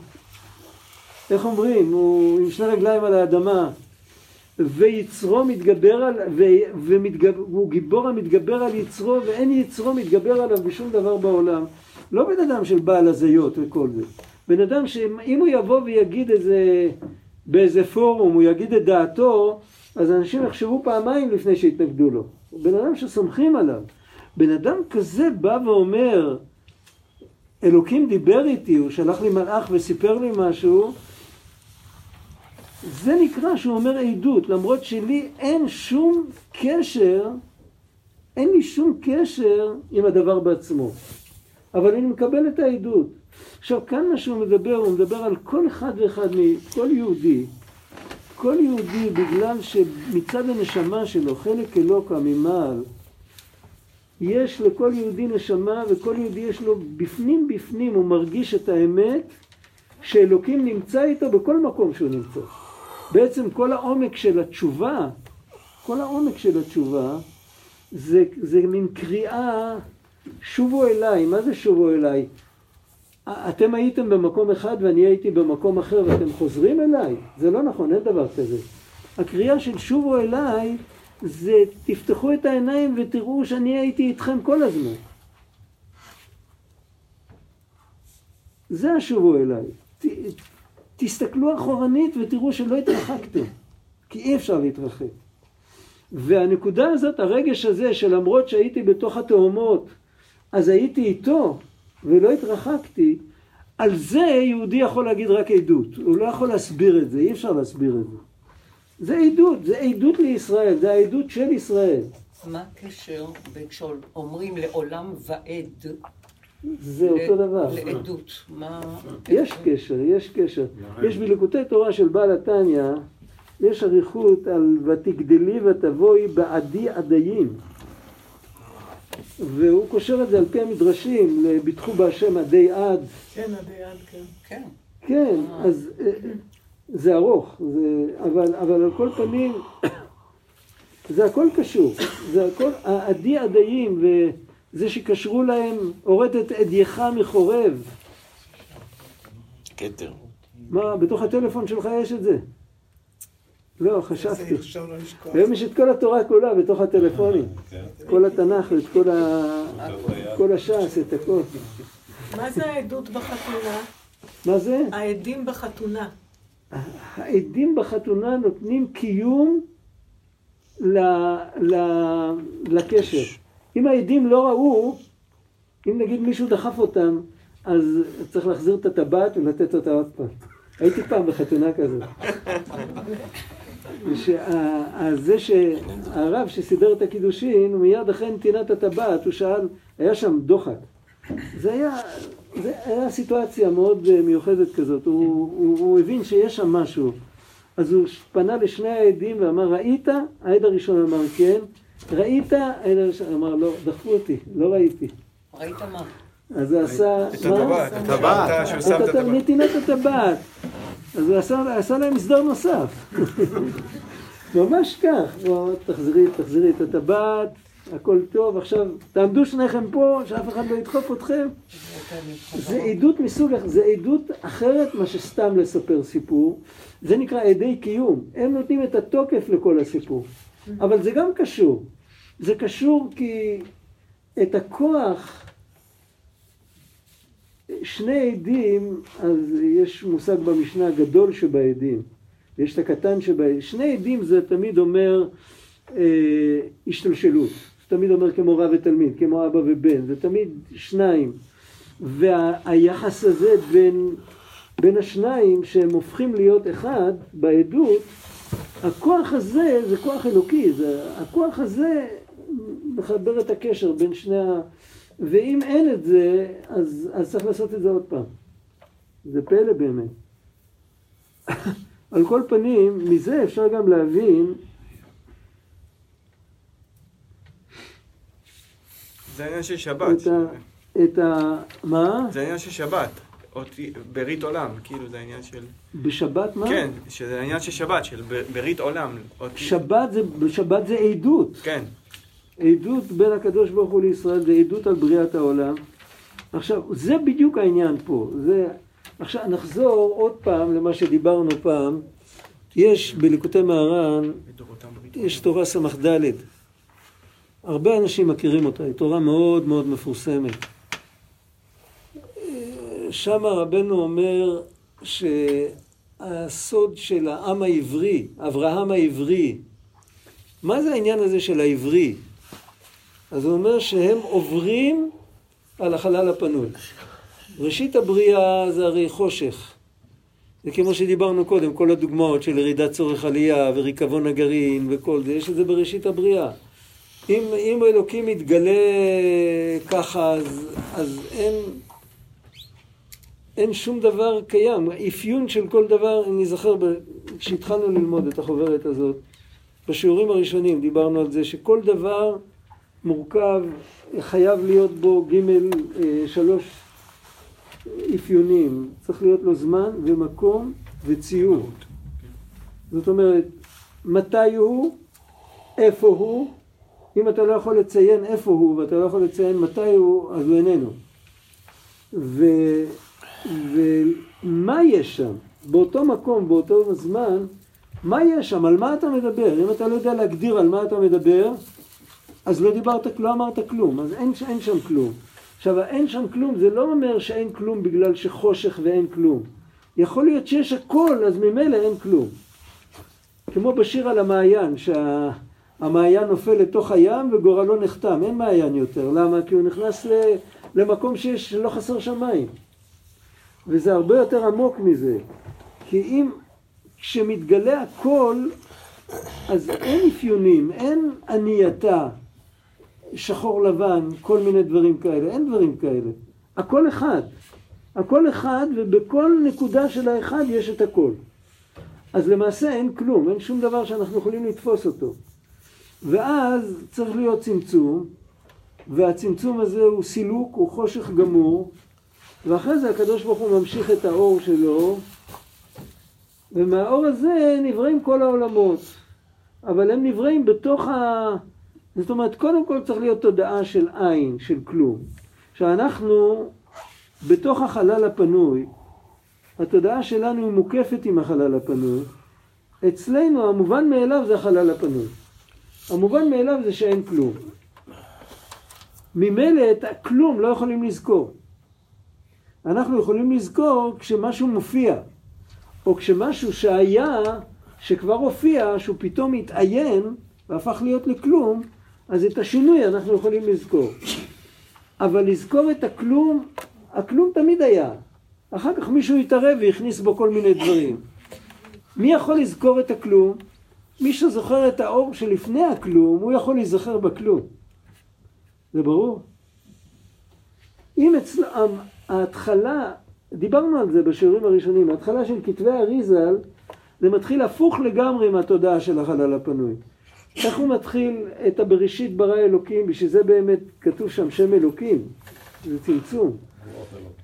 איך אומרים, הוא עם שני רגליים על האדמה, ויצרו מתגבר על, ו, ומתגבר, הוא גיבור המתגבר על יצרו, ואין יצרו מתגבר עליו בשום דבר בעולם. לא בן אדם של בעל הזיות וכל זה. בן אדם שאם הוא יבוא ויגיד איזה, באיזה פורום, הוא יגיד את דעתו, אז אנשים יחשבו פעמיים לפני שיתנגדו לו. בן אדם שסומכים עליו. בן אדם כזה בא ואומר, אלוקים דיבר איתי, הוא שלח לי מלאך וסיפר לי משהו, זה נקרא שהוא אומר עדות, למרות שלי אין שום קשר, אין לי שום קשר עם הדבר בעצמו. אבל אני מקבל את העדות. עכשיו, כאן מה שהוא מדבר, הוא מדבר על כל אחד ואחד, כל יהודי, כל יהודי, בגלל שמצד הנשמה שלו, חלק אלוקה ממעל, יש לכל יהודי נשמה, וכל יהודי יש לו בפנים בפנים, הוא מרגיש את האמת, שאלוקים נמצא איתו בכל מקום שהוא נמצא. בעצם כל העומק של התשובה, כל העומק של התשובה, זה, זה מין קריאה, שובו אליי, מה זה שובו אליי? אתם הייתם במקום אחד ואני הייתי במקום אחר ואתם חוזרים אליי? זה לא נכון, אין דבר כזה. הקריאה של שובו אליי זה תפתחו את העיניים ותראו שאני הייתי איתכם כל הזמן. זה השובו אליי. ת, תסתכלו אחורנית ותראו שלא התרחקתם, כי אי אפשר להתרחק. והנקודה הזאת, הרגש הזה שלמרות שהייתי בתוך התאומות, אז הייתי איתו, ולא התרחקתי, על זה יהודי יכול להגיד רק עדות. הוא לא יכול להסביר את זה, אי אפשר להסביר את זה. זה עדות, זה עדות לישראל, זה העדות של ישראל. מה הקשר כשאומרים לעולם ועד? זה אותו דבר. לעדות, מה... יש קשר, יש קשר. יש בליקוטי תורה של בעל התניא, יש אריכות על ותגדלי ותבואי בעדי עדיים. והוא קושר את זה על פי המדרשים, לביטחו בהשם עדי עד. כן, עדי עד, כן. כן. כן, אז אה, זה ארוך, זה, אבל, אבל על כל פנים, זה הכל קשור. זה הכל, העדי עדיים וזה שקשרו להם, הורד את עדייך מחורב. כתר. מה, בתוך הטלפון שלך יש את זה? לא, חשבתי. היום יש את כל התורה כולה בתוך הטלפונים. כן. כל התנ"ך ה... כל הש"ס, את הכל. מה זה העדות בחתונה? מה זה? העדים בחתונה. העדים בחתונה נותנים קיום ל... ל... לקשר. אם העדים לא ראו, אם נגיד מישהו דחף אותם, אז צריך להחזיר את הטבעת ולתת אותה עוד פעם. הייתי פעם בחתונה כזאת. זה שהרב שסידר את הקידושין, מיד אחרי נתינת הטבעת, הוא שאל, היה שם דוחק. זה היה, זה היה סיטואציה מאוד אה, מיוחדת כזאת, הוא, הוא, הוא הבין שיש שם משהו. אז הוא פנה לשני העדים ואמר, ראית? העד הראשון אמר כן. ראית? העד הראשון אמר לא, דחפו אותי, לא ראיתי. ראית מה? אז הוא עשה, את הטבעת, את הטבעת, שהוא שם את הטבעת. נתינת הטבעת. אז הוא עשה, עשה להם מסדר נוסף. ממש כך, תחזרי, תחזרי את הטבעת, הכל טוב, עכשיו תעמדו שניכם פה, שאף אחד לא ידחוף אתכם. זה עדות מסוג, זה עדות אחרת מה שסתם לספר סיפור, זה נקרא עדי קיום, הם נותנים את התוקף לכל הסיפור, אבל זה גם קשור, זה קשור כי את הכוח שני עדים, אז יש מושג במשנה הגדול שבעדים, יש את הקטן שבעדים, שני עדים זה תמיד אומר אה, השתלשלות, תמיד אומר כמו רב ותלמיד, כמו אבא ובן, זה תמיד שניים, והיחס הזה בין, בין השניים שהם הופכים להיות אחד בעדות, הכוח הזה זה כוח אלוקי, זה, הכוח הזה מחבר את הקשר בין שני ה... ואם אין את זה, אז, אז צריך לעשות את זה עוד פעם. זה פלא באמת. על כל פנים, מזה אפשר גם להבין זה העניין של שבת. את ה... את ה... מה? זה העניין של שבת. ברית עולם, כאילו זה העניין של... בשבת מה? כן, שזה העניין של שבת, של ברית עולם. שבת זה, בשבת זה עדות. כן. עדות בין הקדוש ברוך הוא לישראל זה עדות על בריאת העולם. עכשיו, זה בדיוק העניין פה. זה... עכשיו נחזור עוד פעם למה שדיברנו פעם. יש בליקוטי מהר"ן, יש תורה ס"ד. הרבה אנשים מכירים אותה, היא תורה מאוד מאוד מפורסמת. שם רבנו אומר שהסוד של העם העברי, אברהם העברי, מה זה העניין הזה של העברי? אז הוא אומר שהם עוברים על החלל הפנוי. ראשית הבריאה זה הרי חושך. זה כמו שדיברנו קודם, כל הדוגמאות של ירידת צורך עלייה וריקבון הגרעין וכל זה, יש את זה בראשית הבריאה. אם, אם אלוקים מתגלה ככה, אז, אז אין, אין שום דבר קיים. אפיון של כל דבר, אני זוכר כשהתחלנו ללמוד את החוברת הזאת, בשיעורים הראשונים דיברנו על זה שכל דבר מורכב, חייב להיות בו ג' אה, שלוש אפיונים. צריך להיות לו זמן ומקום וציור. זאת אומרת, מתי הוא, איפה הוא, אם אתה לא יכול לציין איפה הוא ואתה לא יכול לציין מתי הוא, אז הוא איננו. ו, ומה יש שם? באותו מקום, באותו זמן, מה יש שם? על מה אתה מדבר? אם אתה לא יודע להגדיר על מה אתה מדבר, אז לא דיברת, לא אמרת כלום, אז אין, אין שם כלום. עכשיו, האין שם כלום, זה לא אומר שאין כלום בגלל שחושך ואין כלום. יכול להיות שיש הכל, אז ממילא אין כלום. כמו בשיר על המעיין, שהמעיין נופל לתוך הים וגורלו נחתם, אין מעיין יותר. למה? כי הוא נכנס למקום שיש, שלא חסר שם מים. וזה הרבה יותר עמוק מזה. כי אם, כשמתגלה הכל, אז אין אפיונים, אין ענייתה, שחור לבן, כל מיני דברים כאלה, אין דברים כאלה. הכל אחד. הכל אחד, ובכל נקודה של האחד יש את הכל. אז למעשה אין כלום, אין שום דבר שאנחנו יכולים לתפוס אותו. ואז צריך להיות צמצום, והצמצום הזה הוא סילוק, הוא חושך גמור, ואחרי זה הקדוש ברוך הוא ממשיך את האור שלו, ומהאור הזה נבראים כל העולמות. אבל הם נבראים בתוך ה... זאת אומרת, קודם כל צריך להיות תודעה של עין, של כלום. שאנחנו בתוך החלל הפנוי, התודעה שלנו מוקפת עם החלל הפנוי. אצלנו המובן מאליו זה החלל הפנוי. המובן מאליו זה שאין כלום. ממילא את הכלום לא יכולים לזכור. אנחנו יכולים לזכור כשמשהו מופיע, או כשמשהו שהיה, שכבר הופיע, שהוא פתאום התעיין והפך להיות לכלום, אז את השינוי אנחנו יכולים לזכור. אבל לזכור את הכלום, הכלום תמיד היה. אחר כך מישהו התערב והכניס בו כל מיני דברים. מי יכול לזכור את הכלום? מי שזוכר את האור שלפני הכלום, הוא יכול להיזכר בכלום. זה ברור? אם אצל... ההתחלה, דיברנו על זה בשיעורים הראשונים, ההתחלה של כתבי האריזל, זה מתחיל הפוך לגמרי מהתודעה של החלל הפנוי. איך הוא מתחיל את הבראשית ברא אלוקים, בשביל זה באמת כתוב שם שם אלוקים, זה צמצום.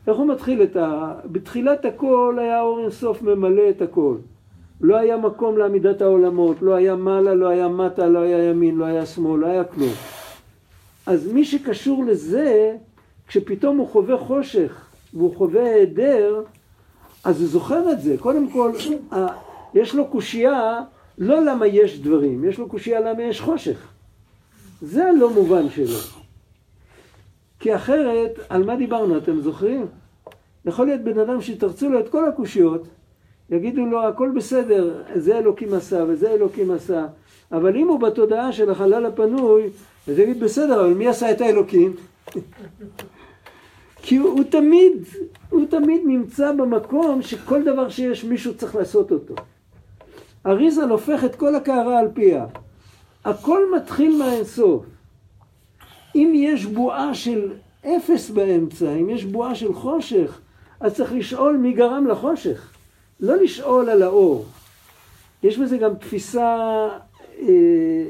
איך הוא מתחיל את ה... בתחילת הכל היה אור אינסוף ממלא את הכל. לא היה מקום לעמידת העולמות, לא היה מעלה, לא היה מטה, לא היה ימין, לא היה שמאל, לא היה כלום. אז מי שקשור לזה, כשפתאום הוא חווה חושך והוא חווה היעדר, אז הוא זוכר את זה. קודם כל, יש לו קושייה לא למה יש דברים, יש לו קושייה למה יש חושך. זה הלא מובן שלו. כי אחרת, על מה דיברנו, אתם זוכרים? יכול להיות בן אדם שיתרצו לו את כל הקושיות, יגידו לו הכל בסדר, זה אלוקים עשה וזה אלוקים עשה, אבל אם הוא בתודעה של החלל הפנוי, אז יגיד בסדר, אבל מי עשה את האלוקים? כי הוא, הוא תמיד, הוא תמיד נמצא במקום שכל דבר שיש מישהו צריך לעשות אותו. אריזל הופך את כל הקערה על פיה. הכל מתחיל מהאינסוף. אם יש בועה של אפס באמצע, אם יש בועה של חושך, אז צריך לשאול מי גרם לחושך. לא לשאול על האור. יש בזה גם תפיסה, אה,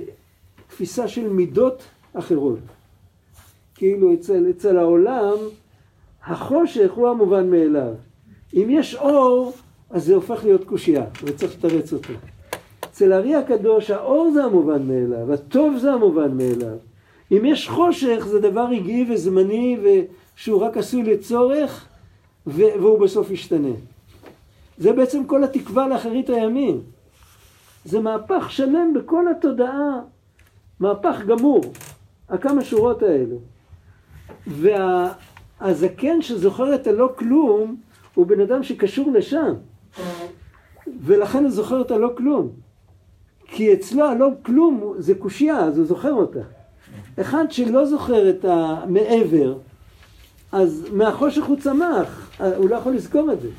תפיסה של מידות אחרות. כאילו אצל, אצל העולם, החושך הוא המובן מאליו. אם יש אור, אז זה הופך להיות קושייה, וצריך לתרץ אותו. אצל הארי הקדוש, האור זה המובן מאליו, הטוב זה המובן מאליו. אם יש חושך, זה דבר רגעי וזמני, ושהוא רק עשוי לצורך, והוא בסוף ישתנה. זה בעצם כל התקווה לאחרית הימים. זה מהפך שלם בכל התודעה, מהפך גמור, הכמה שורות האלו. והזקן שזוכר את הלא כלום, הוא בן אדם שקשור לשם. ולכן הוא זוכר את הלא כלום. כי אצלו הלא כלום זה קושייה, אז הוא זוכר אותה. אחד שלא זוכר את המעבר, אז מהחושך הוא צמח, הוא לא יכול לזכור את זה.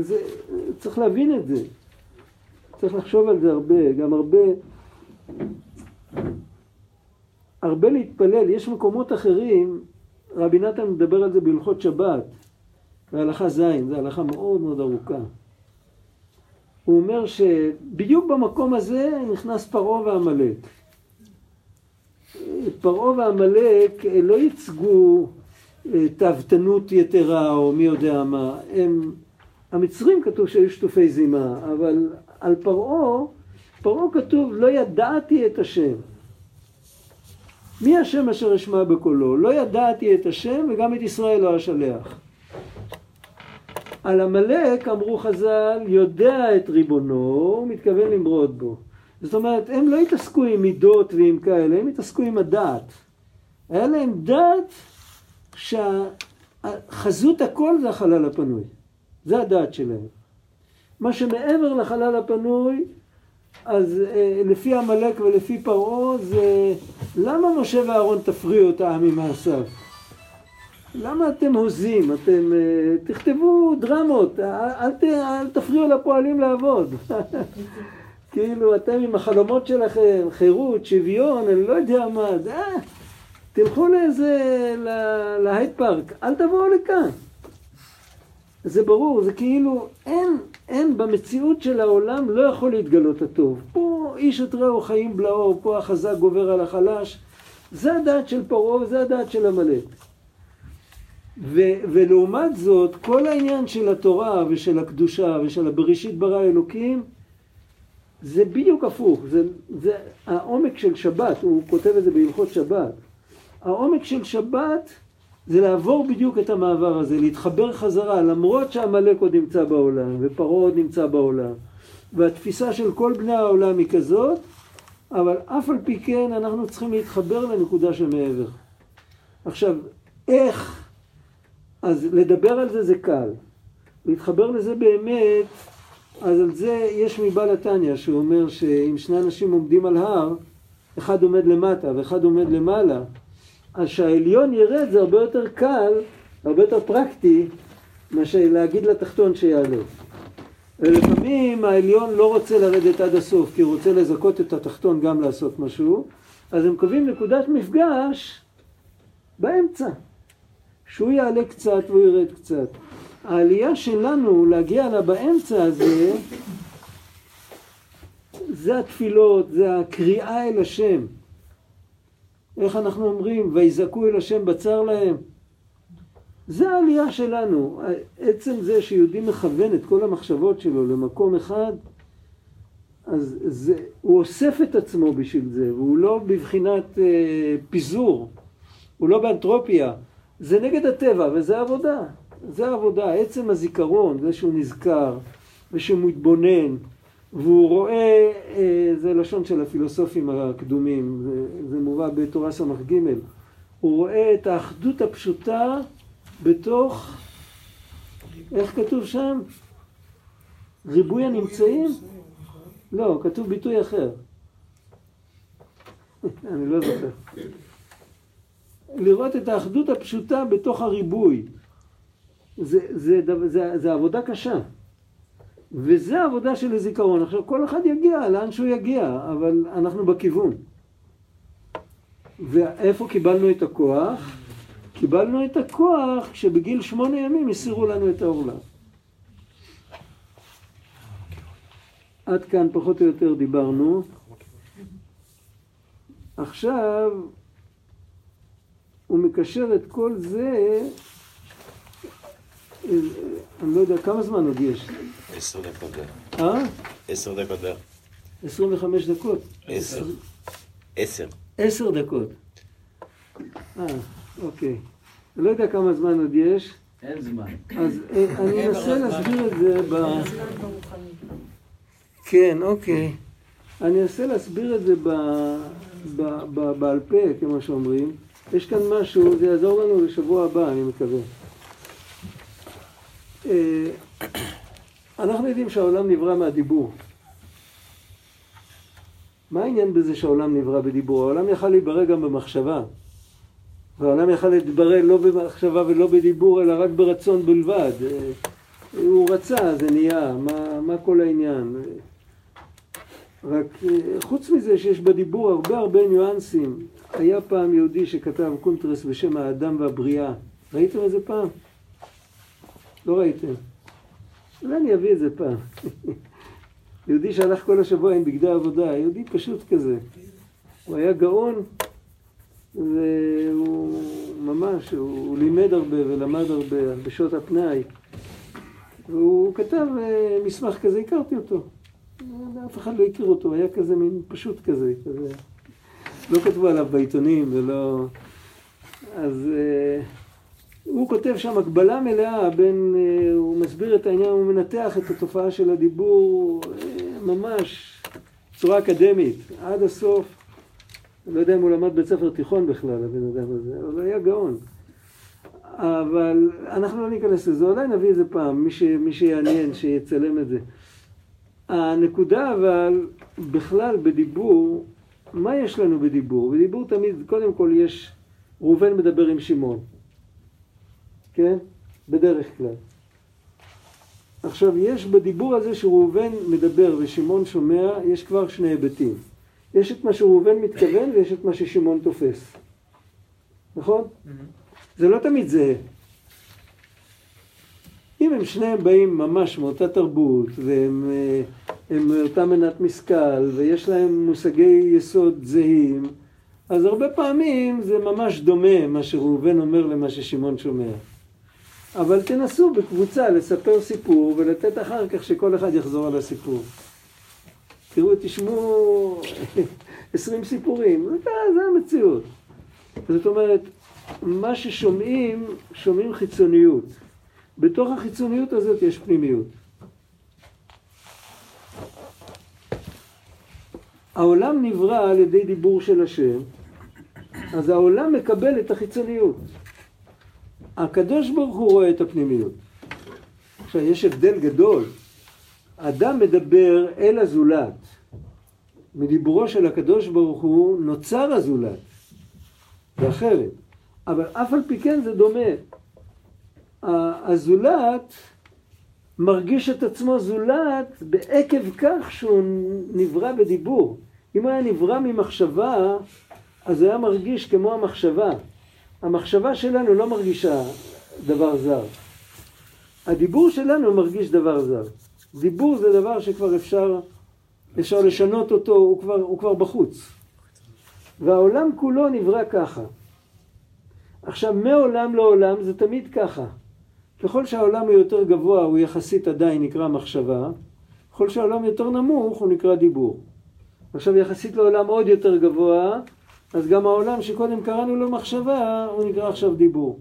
זה צריך להבין את זה. צריך לחשוב על זה הרבה, גם הרבה, הרבה להתפלל. יש מקומות אחרים, רבי נתן מדבר על זה בהלכות שבת, בהלכה ז', זו הלכה מאוד מאוד ארוכה. הוא אומר שבדיוק במקום הזה נכנס פרעה ועמלק. פרעה ועמלק לא ייצגו אה, תאוותנות יתרה או מי יודע מה, הם, המצרים כתוב שהיו שטופי זימה, אבל על פרעה, פרעה כתוב לא ידעתי את השם. מי השם אשר אשמע בקולו? לא ידעתי את השם וגם את ישראל לא אשלח. על עמלק אמרו חז"ל, יודע את ריבונו, הוא מתכוון למרוד בו. זאת אומרת, הם לא התעסקו עם מידות ועם כאלה, הם התעסקו עם הדעת. היה להם דעת שחזות הכל זה החלל הפנוי. זה הדעת שלהם. מה שמעבר לחלל הפנוי, אז אה, לפי עמלק ולפי פרעה זה למה משה ואהרון תפריעו את העם ממעשיו? למה אתם הוזים? אתם אה, תכתבו דרמות, אל, אל, אל תפריעו לפועלים לעבוד. כאילו אתם עם החלומות שלכם, חירות, שוויון, אני לא יודע מה, זה, אה, תלכו לאיזה, להייד פארק, אל תבואו לכאן. זה ברור, זה כאילו אין, אין במציאות של העולם לא יכול להתגלות הטוב. פה איש את רעהו חיים בלעו, פה החזק גובר על החלש. זה הדעת של פרעה וזה הדעת של עמלק. ולעומת זאת, כל העניין של התורה ושל הקדושה ושל הבראשית ברא אלוקים, זה בדיוק הפוך, זה, זה העומק של שבת, הוא כותב את זה בהלכות שבת. העומק של שבת זה לעבור בדיוק את המעבר הזה, להתחבר חזרה, למרות שעמלק עוד נמצא בעולם ופרעה עוד נמצא בעולם. והתפיסה של כל בני העולם היא כזאת, אבל אף על פי כן אנחנו צריכים להתחבר לנקודה שמעבר. עכשיו, איך? אז לדבר על זה זה קל. להתחבר לזה באמת, אז על זה יש מבעל התניא שאומר שאם שני אנשים עומדים על הר, אחד עומד למטה ואחד עומד למעלה, אז שהעליון ירד זה הרבה יותר קל, הרבה יותר פרקטי, מאשר להגיד לתחתון שיעלה. ולפעמים העליון לא רוצה לרדת עד הסוף, כי הוא רוצה לזכות את התחתון גם לעשות משהו, אז הם קובעים נקודת מפגש באמצע. שהוא יעלה קצת והוא ירד קצת. העלייה שלנו להגיע לה באמצע הזה, זה התפילות, זה הקריאה אל השם. איך אנחנו אומרים? ויזעקו אל השם בצר להם. זה העלייה שלנו. עצם זה שיהודי מכוון את כל המחשבות שלו למקום אחד, אז זה, הוא אוסף את עצמו בשביל זה, והוא לא בבחינת אה, פיזור, הוא לא באנתרופיה. זה נגד הטבע, וזה עבודה. זה עבודה. עצם הזיכרון, זה שהוא נזכר, ושהוא מתבונן, והוא רואה, אה, זה לשון של הפילוסופים הקדומים, זה, זה מובא בתורה ס"ג, הוא רואה את האחדות הפשוטה בתוך, איך כתוב שם? ריבוי הנמצאים? לא, כתוב ביטוי אחר. אני לא זוכר. לראות את האחדות הפשוטה בתוך הריבוי. זה, זה, זה, זה, זה עבודה קשה. וזה העבודה של הזיכרון. עכשיו, כל אחד יגיע לאן שהוא יגיע, אבל אנחנו בכיוון. ואיפה קיבלנו את הכוח? קיבלנו את הכוח כשבגיל שמונה ימים הסירו לנו את העורלה. עד כאן פחות או יותר דיברנו. עכשיו הוא מקשר את כל זה, אני לא יודע כמה זמן עוד יש. עשר דקות בערך. אה? עשר דקות בערך. 25 דקות. עשר. עשר. עשר דקות. אה, אוקיי. אני לא יודע כמה זמן עוד יש, אין זמן. אז אה, אני אנסה להסביר את זה ב... כן, אוקיי. אני אנסה להסביר את זה ב... ב... ב... בעל פה, כמו שאומרים. יש כאן משהו, זה יעזור לנו לשבוע הבא, אני מקווה. אה, אנחנו יודעים שהעולם נברא מהדיבור. מה העניין בזה שהעולם נברא בדיבור? העולם יכל להיברא גם במחשבה. והעולם יכל להתברא לא במחשבה ולא בדיבור, אלא רק ברצון בלבד. אה, הוא רצה, זה נהיה, מה, מה כל העניין? רק אה, חוץ מזה שיש בדיבור הרבה הרבה ניואנסים. היה פעם יהודי שכתב קונטרס בשם האדם והבריאה. ראיתם איזה פעם? לא ראיתם. אולי אני אביא את זה פעם. יהודי שהלך כל השבוע עם בגדי עבודה, יהודי פשוט כזה. הוא היה גאון, והוא ממש, הוא לימד הרבה ולמד הרבה בשעות הפנאי. והוא כתב אה, מסמך כזה, הכרתי אותו. אף אחד לא הכיר אותו, היה כזה מין פשוט כזה, כזה. לא כתבו עליו בעיתונים ולא... אז אה, הוא כותב שם הקבלה מלאה בין, אה, הוא מסביר את העניין, הוא מנתח את התופעה של הדיבור אה, ממש בצורה אקדמית, עד הסוף. אני לא יודע אם הוא למד בית ספר תיכון בכלל, הבן אדם הזה, אבל היה גאון. אבל אנחנו לא ניכנס לזה, אולי נביא את זה פעם, מי, ש, מי שיעניין, שיצלם את זה. הנקודה אבל, בכלל בדיבור, מה יש לנו בדיבור? בדיבור תמיד, קודם כל יש, ראובן מדבר עם שמעון, כן? בדרך כלל. עכשיו, יש בדיבור הזה שראובן מדבר ושמעון שומע, יש כבר שני היבטים. יש את מה שראובן מתכוון ויש את מה ששמעון תופס. נכון? זה לא תמיד זהה. אם הם שניהם באים ממש מאותה תרבות, והם אה, הם מאותה מנת משכל, ויש להם מושגי יסוד זהים, אז הרבה פעמים זה ממש דומה מה שראובן אומר למה ששמעון שומע. אבל תנסו בקבוצה לספר סיפור ולתת אחר כך שכל אחד יחזור על הסיפור. תראו, תשמעו עשרים סיפורים, זה, זה המציאות. זאת אומרת, מה ששומעים, שומעים חיצוניות. בתוך החיצוניות הזאת יש פנימיות. העולם נברא על ידי דיבור של השם, אז העולם מקבל את החיצוניות. הקדוש ברוך הוא רואה את הפנימיות. עכשיו, יש הבדל גדול. אדם מדבר אל הזולת. מדיבורו של הקדוש ברוך הוא נוצר הזולת. זה אחרת. אבל אף על פי כן זה דומה. הזולת מרגיש את עצמו זולת בעקב כך שהוא נברא בדיבור. אם היה נברא ממחשבה, אז היה מרגיש כמו המחשבה. המחשבה שלנו לא מרגישה דבר זר. הדיבור שלנו מרגיש דבר זר. דיבור זה דבר שכבר אפשר, אפשר לשנות אותו, הוא כבר, הוא כבר בחוץ. והעולם כולו נברא ככה. עכשיו, מעולם לעולם זה תמיד ככה. ככל שהעולם הוא יותר גבוה, הוא יחסית עדיין נקרא מחשבה, ככל שהעולם יותר נמוך, הוא נקרא דיבור. עכשיו, יחסית לעולם עוד יותר גבוה, אז גם העולם שקודם קראנו לו מחשבה, הוא נקרא עכשיו דיבור.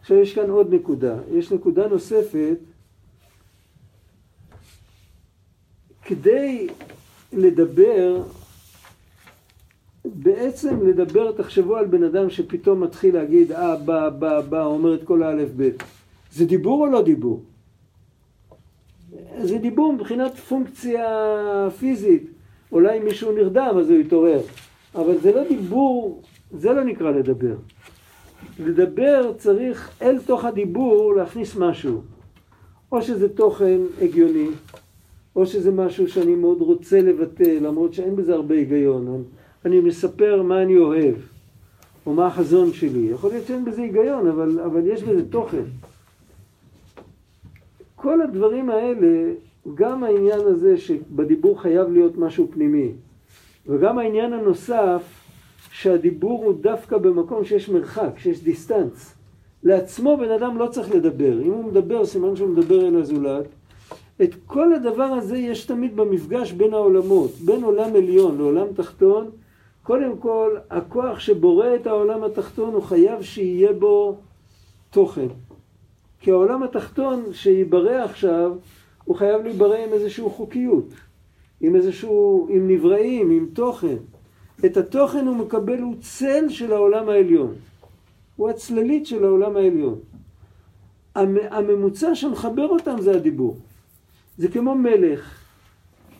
עכשיו יש כאן עוד נקודה. יש נקודה נוספת. כדי לדבר, בעצם לדבר, תחשבו על בן אדם שפתאום מתחיל להגיד אה, בא, בא, בא, אומר את כל האלף בית. זה דיבור או לא דיבור? זה דיבור מבחינת פונקציה פיזית. אולי מישהו נרדם אז הוא יתעורר. אבל זה לא דיבור, זה לא נקרא לדבר. לדבר צריך אל תוך הדיבור להכניס משהו. או שזה תוכן הגיוני, או שזה משהו שאני מאוד רוצה לבטא, למרות שאין בזה הרבה היגיון. אני, אני מספר מה אני אוהב, או מה החזון שלי. יכול להיות שאין בזה היגיון, אבל, אבל יש בזה תוכן. כל הדברים האלה, גם העניין הזה שבדיבור חייב להיות משהו פנימי, וגם העניין הנוסף, שהדיבור הוא דווקא במקום שיש מרחק, שיש דיסטנס. לעצמו בן אדם לא צריך לדבר. אם הוא מדבר, סימן שהוא מדבר אל הזולת. את כל הדבר הזה יש תמיד במפגש בין העולמות, בין עולם עליון לעולם תחתון. קודם כל, הכוח שבורא את העולם התחתון הוא חייב שיהיה בו תוכן. כי העולם התחתון שייברא עכשיו, הוא חייב להיברא עם איזושהי חוקיות, עם איזשהו, עם נבראים, עם תוכן. את התוכן הוא מקבל, הוא צל של העולם העליון. הוא הצללית של העולם העליון. הממוצע שמחבר אותם זה הדיבור. זה כמו מלך,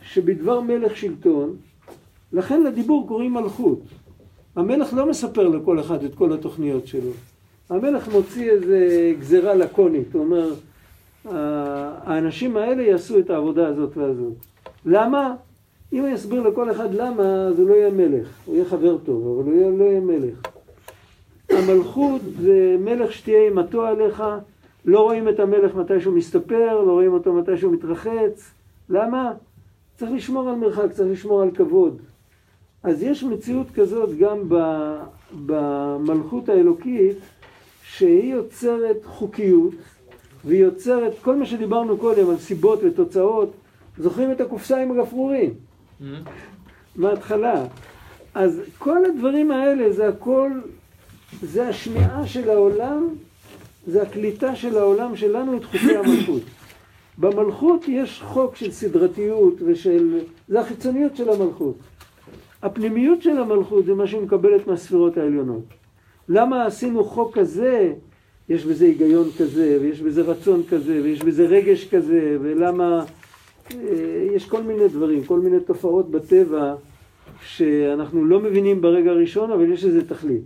שבדבר מלך שלטון, לכן לדיבור קוראים מלכות. המלך לא מספר לכל אחד את כל התוכניות שלו. המלך מוציא איזה גזירה לקונית, הוא אומר, האנשים האלה יעשו את העבודה הזאת והזאת. למה? אם הוא יסביר לכל אחד למה, אז הוא לא יהיה מלך. הוא יהיה חבר טוב, אבל הוא לא יהיה מלך. המלכות זה מלך שתהיה אימתו עליך, לא רואים את המלך מתי שהוא מסתפר, לא רואים אותו מתי שהוא מתרחץ. למה? צריך לשמור על מרחק, צריך לשמור על כבוד. אז יש מציאות כזאת גם במלכות האלוקית, שהיא יוצרת חוקיות, והיא יוצרת כל מה שדיברנו קודם על סיבות ותוצאות. זוכרים את הקופסה עם הגפרורים? מההתחלה. אז כל הדברים האלה זה הכל, זה השמיעה של העולם, זה הקליטה של העולם שלנו את חוקי המלכות. במלכות יש חוק של סדרתיות ושל... זה החיצוניות של המלכות. הפנימיות של המלכות זה מה שהיא מקבלת מהספירות העליונות. למה עשינו חוק כזה? יש בזה היגיון כזה, ויש בזה רצון כזה, ויש בזה רגש כזה, ולמה... אה, יש כל מיני דברים, כל מיני תופעות בטבע שאנחנו לא מבינים ברגע הראשון, אבל יש לזה תכלית.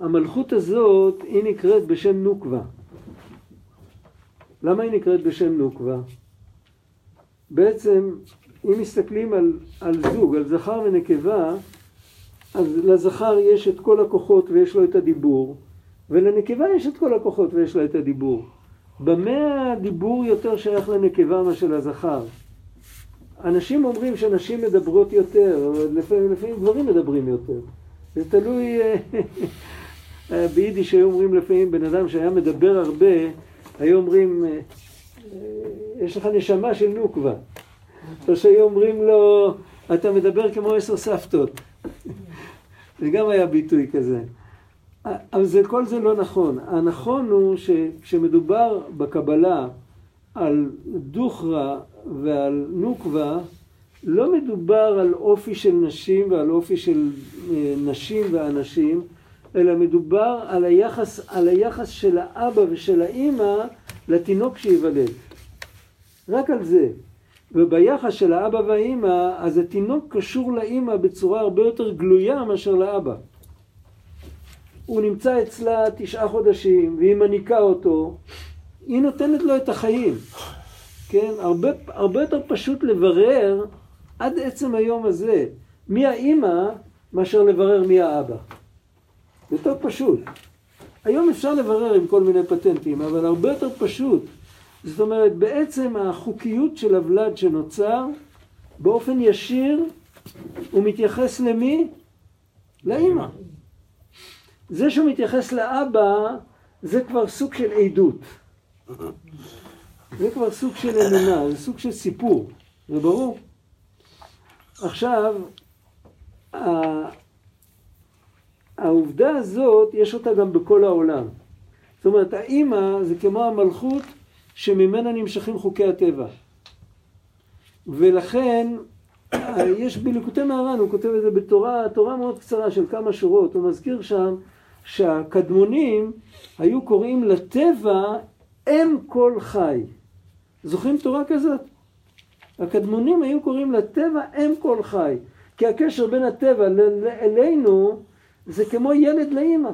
המלכות הזאת, היא נקראת בשם נוקבה. למה היא נקראת בשם נוקבה? בעצם, אם מסתכלים על, על זוג, על זכר ונקבה, אז לזכר יש את כל הכוחות ויש לו את הדיבור, ולנקבה יש את כל הכוחות ויש לה את הדיבור. במה הדיבור יותר שייך לנקבה מאשר לזכר? אנשים אומרים שנשים מדברות יותר, לפעמים, לפעמים גברים מדברים יותר. זה תלוי, ביידיש היו אומרים לפעמים בן אדם שהיה מדבר הרבה, היו אומרים, יש לך נשמה של נוקבה. או שהיו אומרים לו, אתה מדבר כמו עשר סבתות. זה גם היה ביטוי כזה. אבל זה, כל זה לא נכון. הנכון הוא שכשמדובר בקבלה על דוכרה ועל נוקבה, לא מדובר על אופי של נשים ועל אופי של אה, נשים ואנשים, אלא מדובר על היחס, על היחס של האבא ושל האימא לתינוק שייוולד. רק על זה. וביחס של האבא והאימא, אז התינוק קשור לאימא בצורה הרבה יותר גלויה מאשר לאבא. הוא נמצא אצלה תשעה חודשים, והיא מניקה אותו, היא נותנת לו את החיים. כן? הרבה, הרבה יותר פשוט לברר עד עצם היום הזה מי האימא מאשר לברר מי האבא. יותר פשוט. היום אפשר לברר עם כל מיני פטנטים, אבל הרבה יותר פשוט. זאת אומרת, בעצם החוקיות של הוולד שנוצר, באופן ישיר, הוא מתייחס למי? לאימא. זה שהוא מתייחס לאבא, זה כבר סוג של עדות. זה כבר סוג של אמונה, זה סוג של סיפור, זה ברור. עכשיו, העובדה הזאת, יש אותה גם בכל העולם. זאת אומרת, האימא זה כמו המלכות שממנה נמשכים חוקי הטבע. ולכן, יש בליקוטי מהר"ן, הוא כותב את זה בתורה, תורה מאוד קצרה של כמה שורות, הוא מזכיר שם שהקדמונים היו קוראים לטבע אם כל חי. זוכרים תורה כזאת? הקדמונים היו קוראים לטבע אם כל חי. כי הקשר בין הטבע אלינו זה כמו ילד לאימא.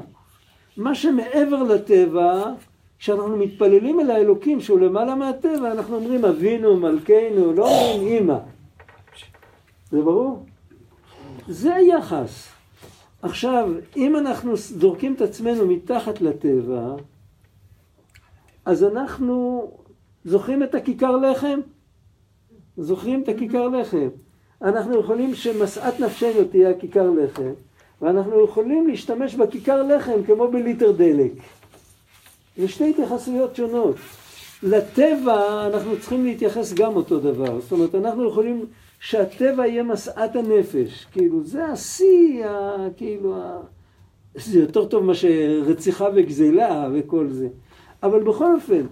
מה שמעבר לטבע, כשאנחנו מתפללים אל האלוקים שהוא למעלה מהטבע, אנחנו אומרים אבינו, מלכנו, לא אומרים אימא. זה ברור? זה היחס. עכשיו, אם אנחנו זורקים את עצמנו מתחת לטבע, אז אנחנו זוכרים את הכיכר לחם? זוכרים את הכיכר לחם. אנחנו יכולים שמשאת נפשנו תהיה הכיכר לחם, ואנחנו יכולים להשתמש בכיכר לחם כמו בליטר דלק. זה שתי התייחסויות שונות. לטבע אנחנו צריכים להתייחס גם אותו דבר. זאת אומרת, אנחנו יכולים שהטבע יהיה משאת הנפש. כאילו, זה השיא, כאילו, זה יותר טוב מאשר רציחה וגזלה וכל זה. אבל בכל אופן,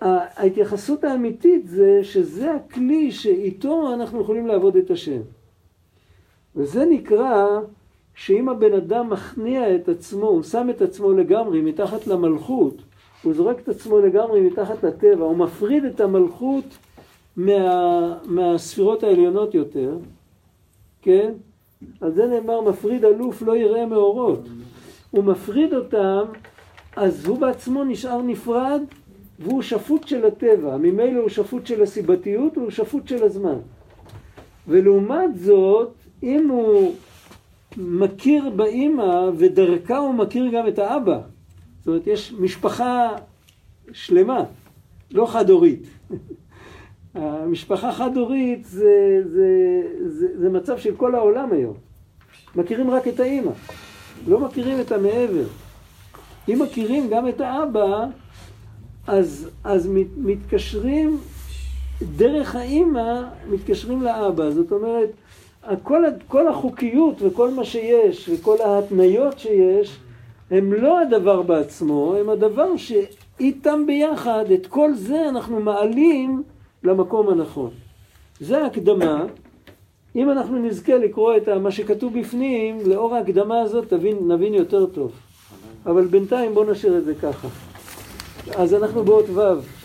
ההתייחסות האמיתית זה שזה הכלי שאיתו אנחנו יכולים לעבוד את השם. וזה נקרא שאם הבן אדם מכניע את עצמו, הוא שם את עצמו לגמרי מתחת למלכות, הוא זורק את עצמו לגמרי מתחת לטבע, הוא מפריד את המלכות מה, מהספירות העליונות יותר, כן? על זה נאמר מפריד אלוף לא יראה מאורות. הוא מפריד אותם, אז הוא בעצמו נשאר נפרד, והוא שפוט של הטבע. ממילא הוא שפוט של הסיבתיות, הוא שפוט של הזמן. ולעומת זאת, אם הוא מכיר באימא, ודרכה הוא מכיר גם את האבא. זאת אומרת, יש משפחה שלמה, לא חד-הורית. המשפחה חד-הורית זה, זה, זה, זה מצב של כל העולם היום. מכירים רק את האימא, לא מכירים את המעבר. אם מכירים גם את האבא, אז, אז מת, מתקשרים, דרך האימא מתקשרים לאבא. זאת אומרת, כל, כל החוקיות וכל מה שיש וכל ההתניות שיש, הם לא הדבר בעצמו, הם הדבר שאיתם ביחד, את כל זה אנחנו מעלים למקום הנכון. זה ההקדמה. אם אנחנו נזכה לקרוא את מה שכתוב בפנים, לאור ההקדמה הזאת תבין, נבין יותר טוב. אבל בינתיים בואו נשאיר את זה ככה. אז אנחנו באות ו'.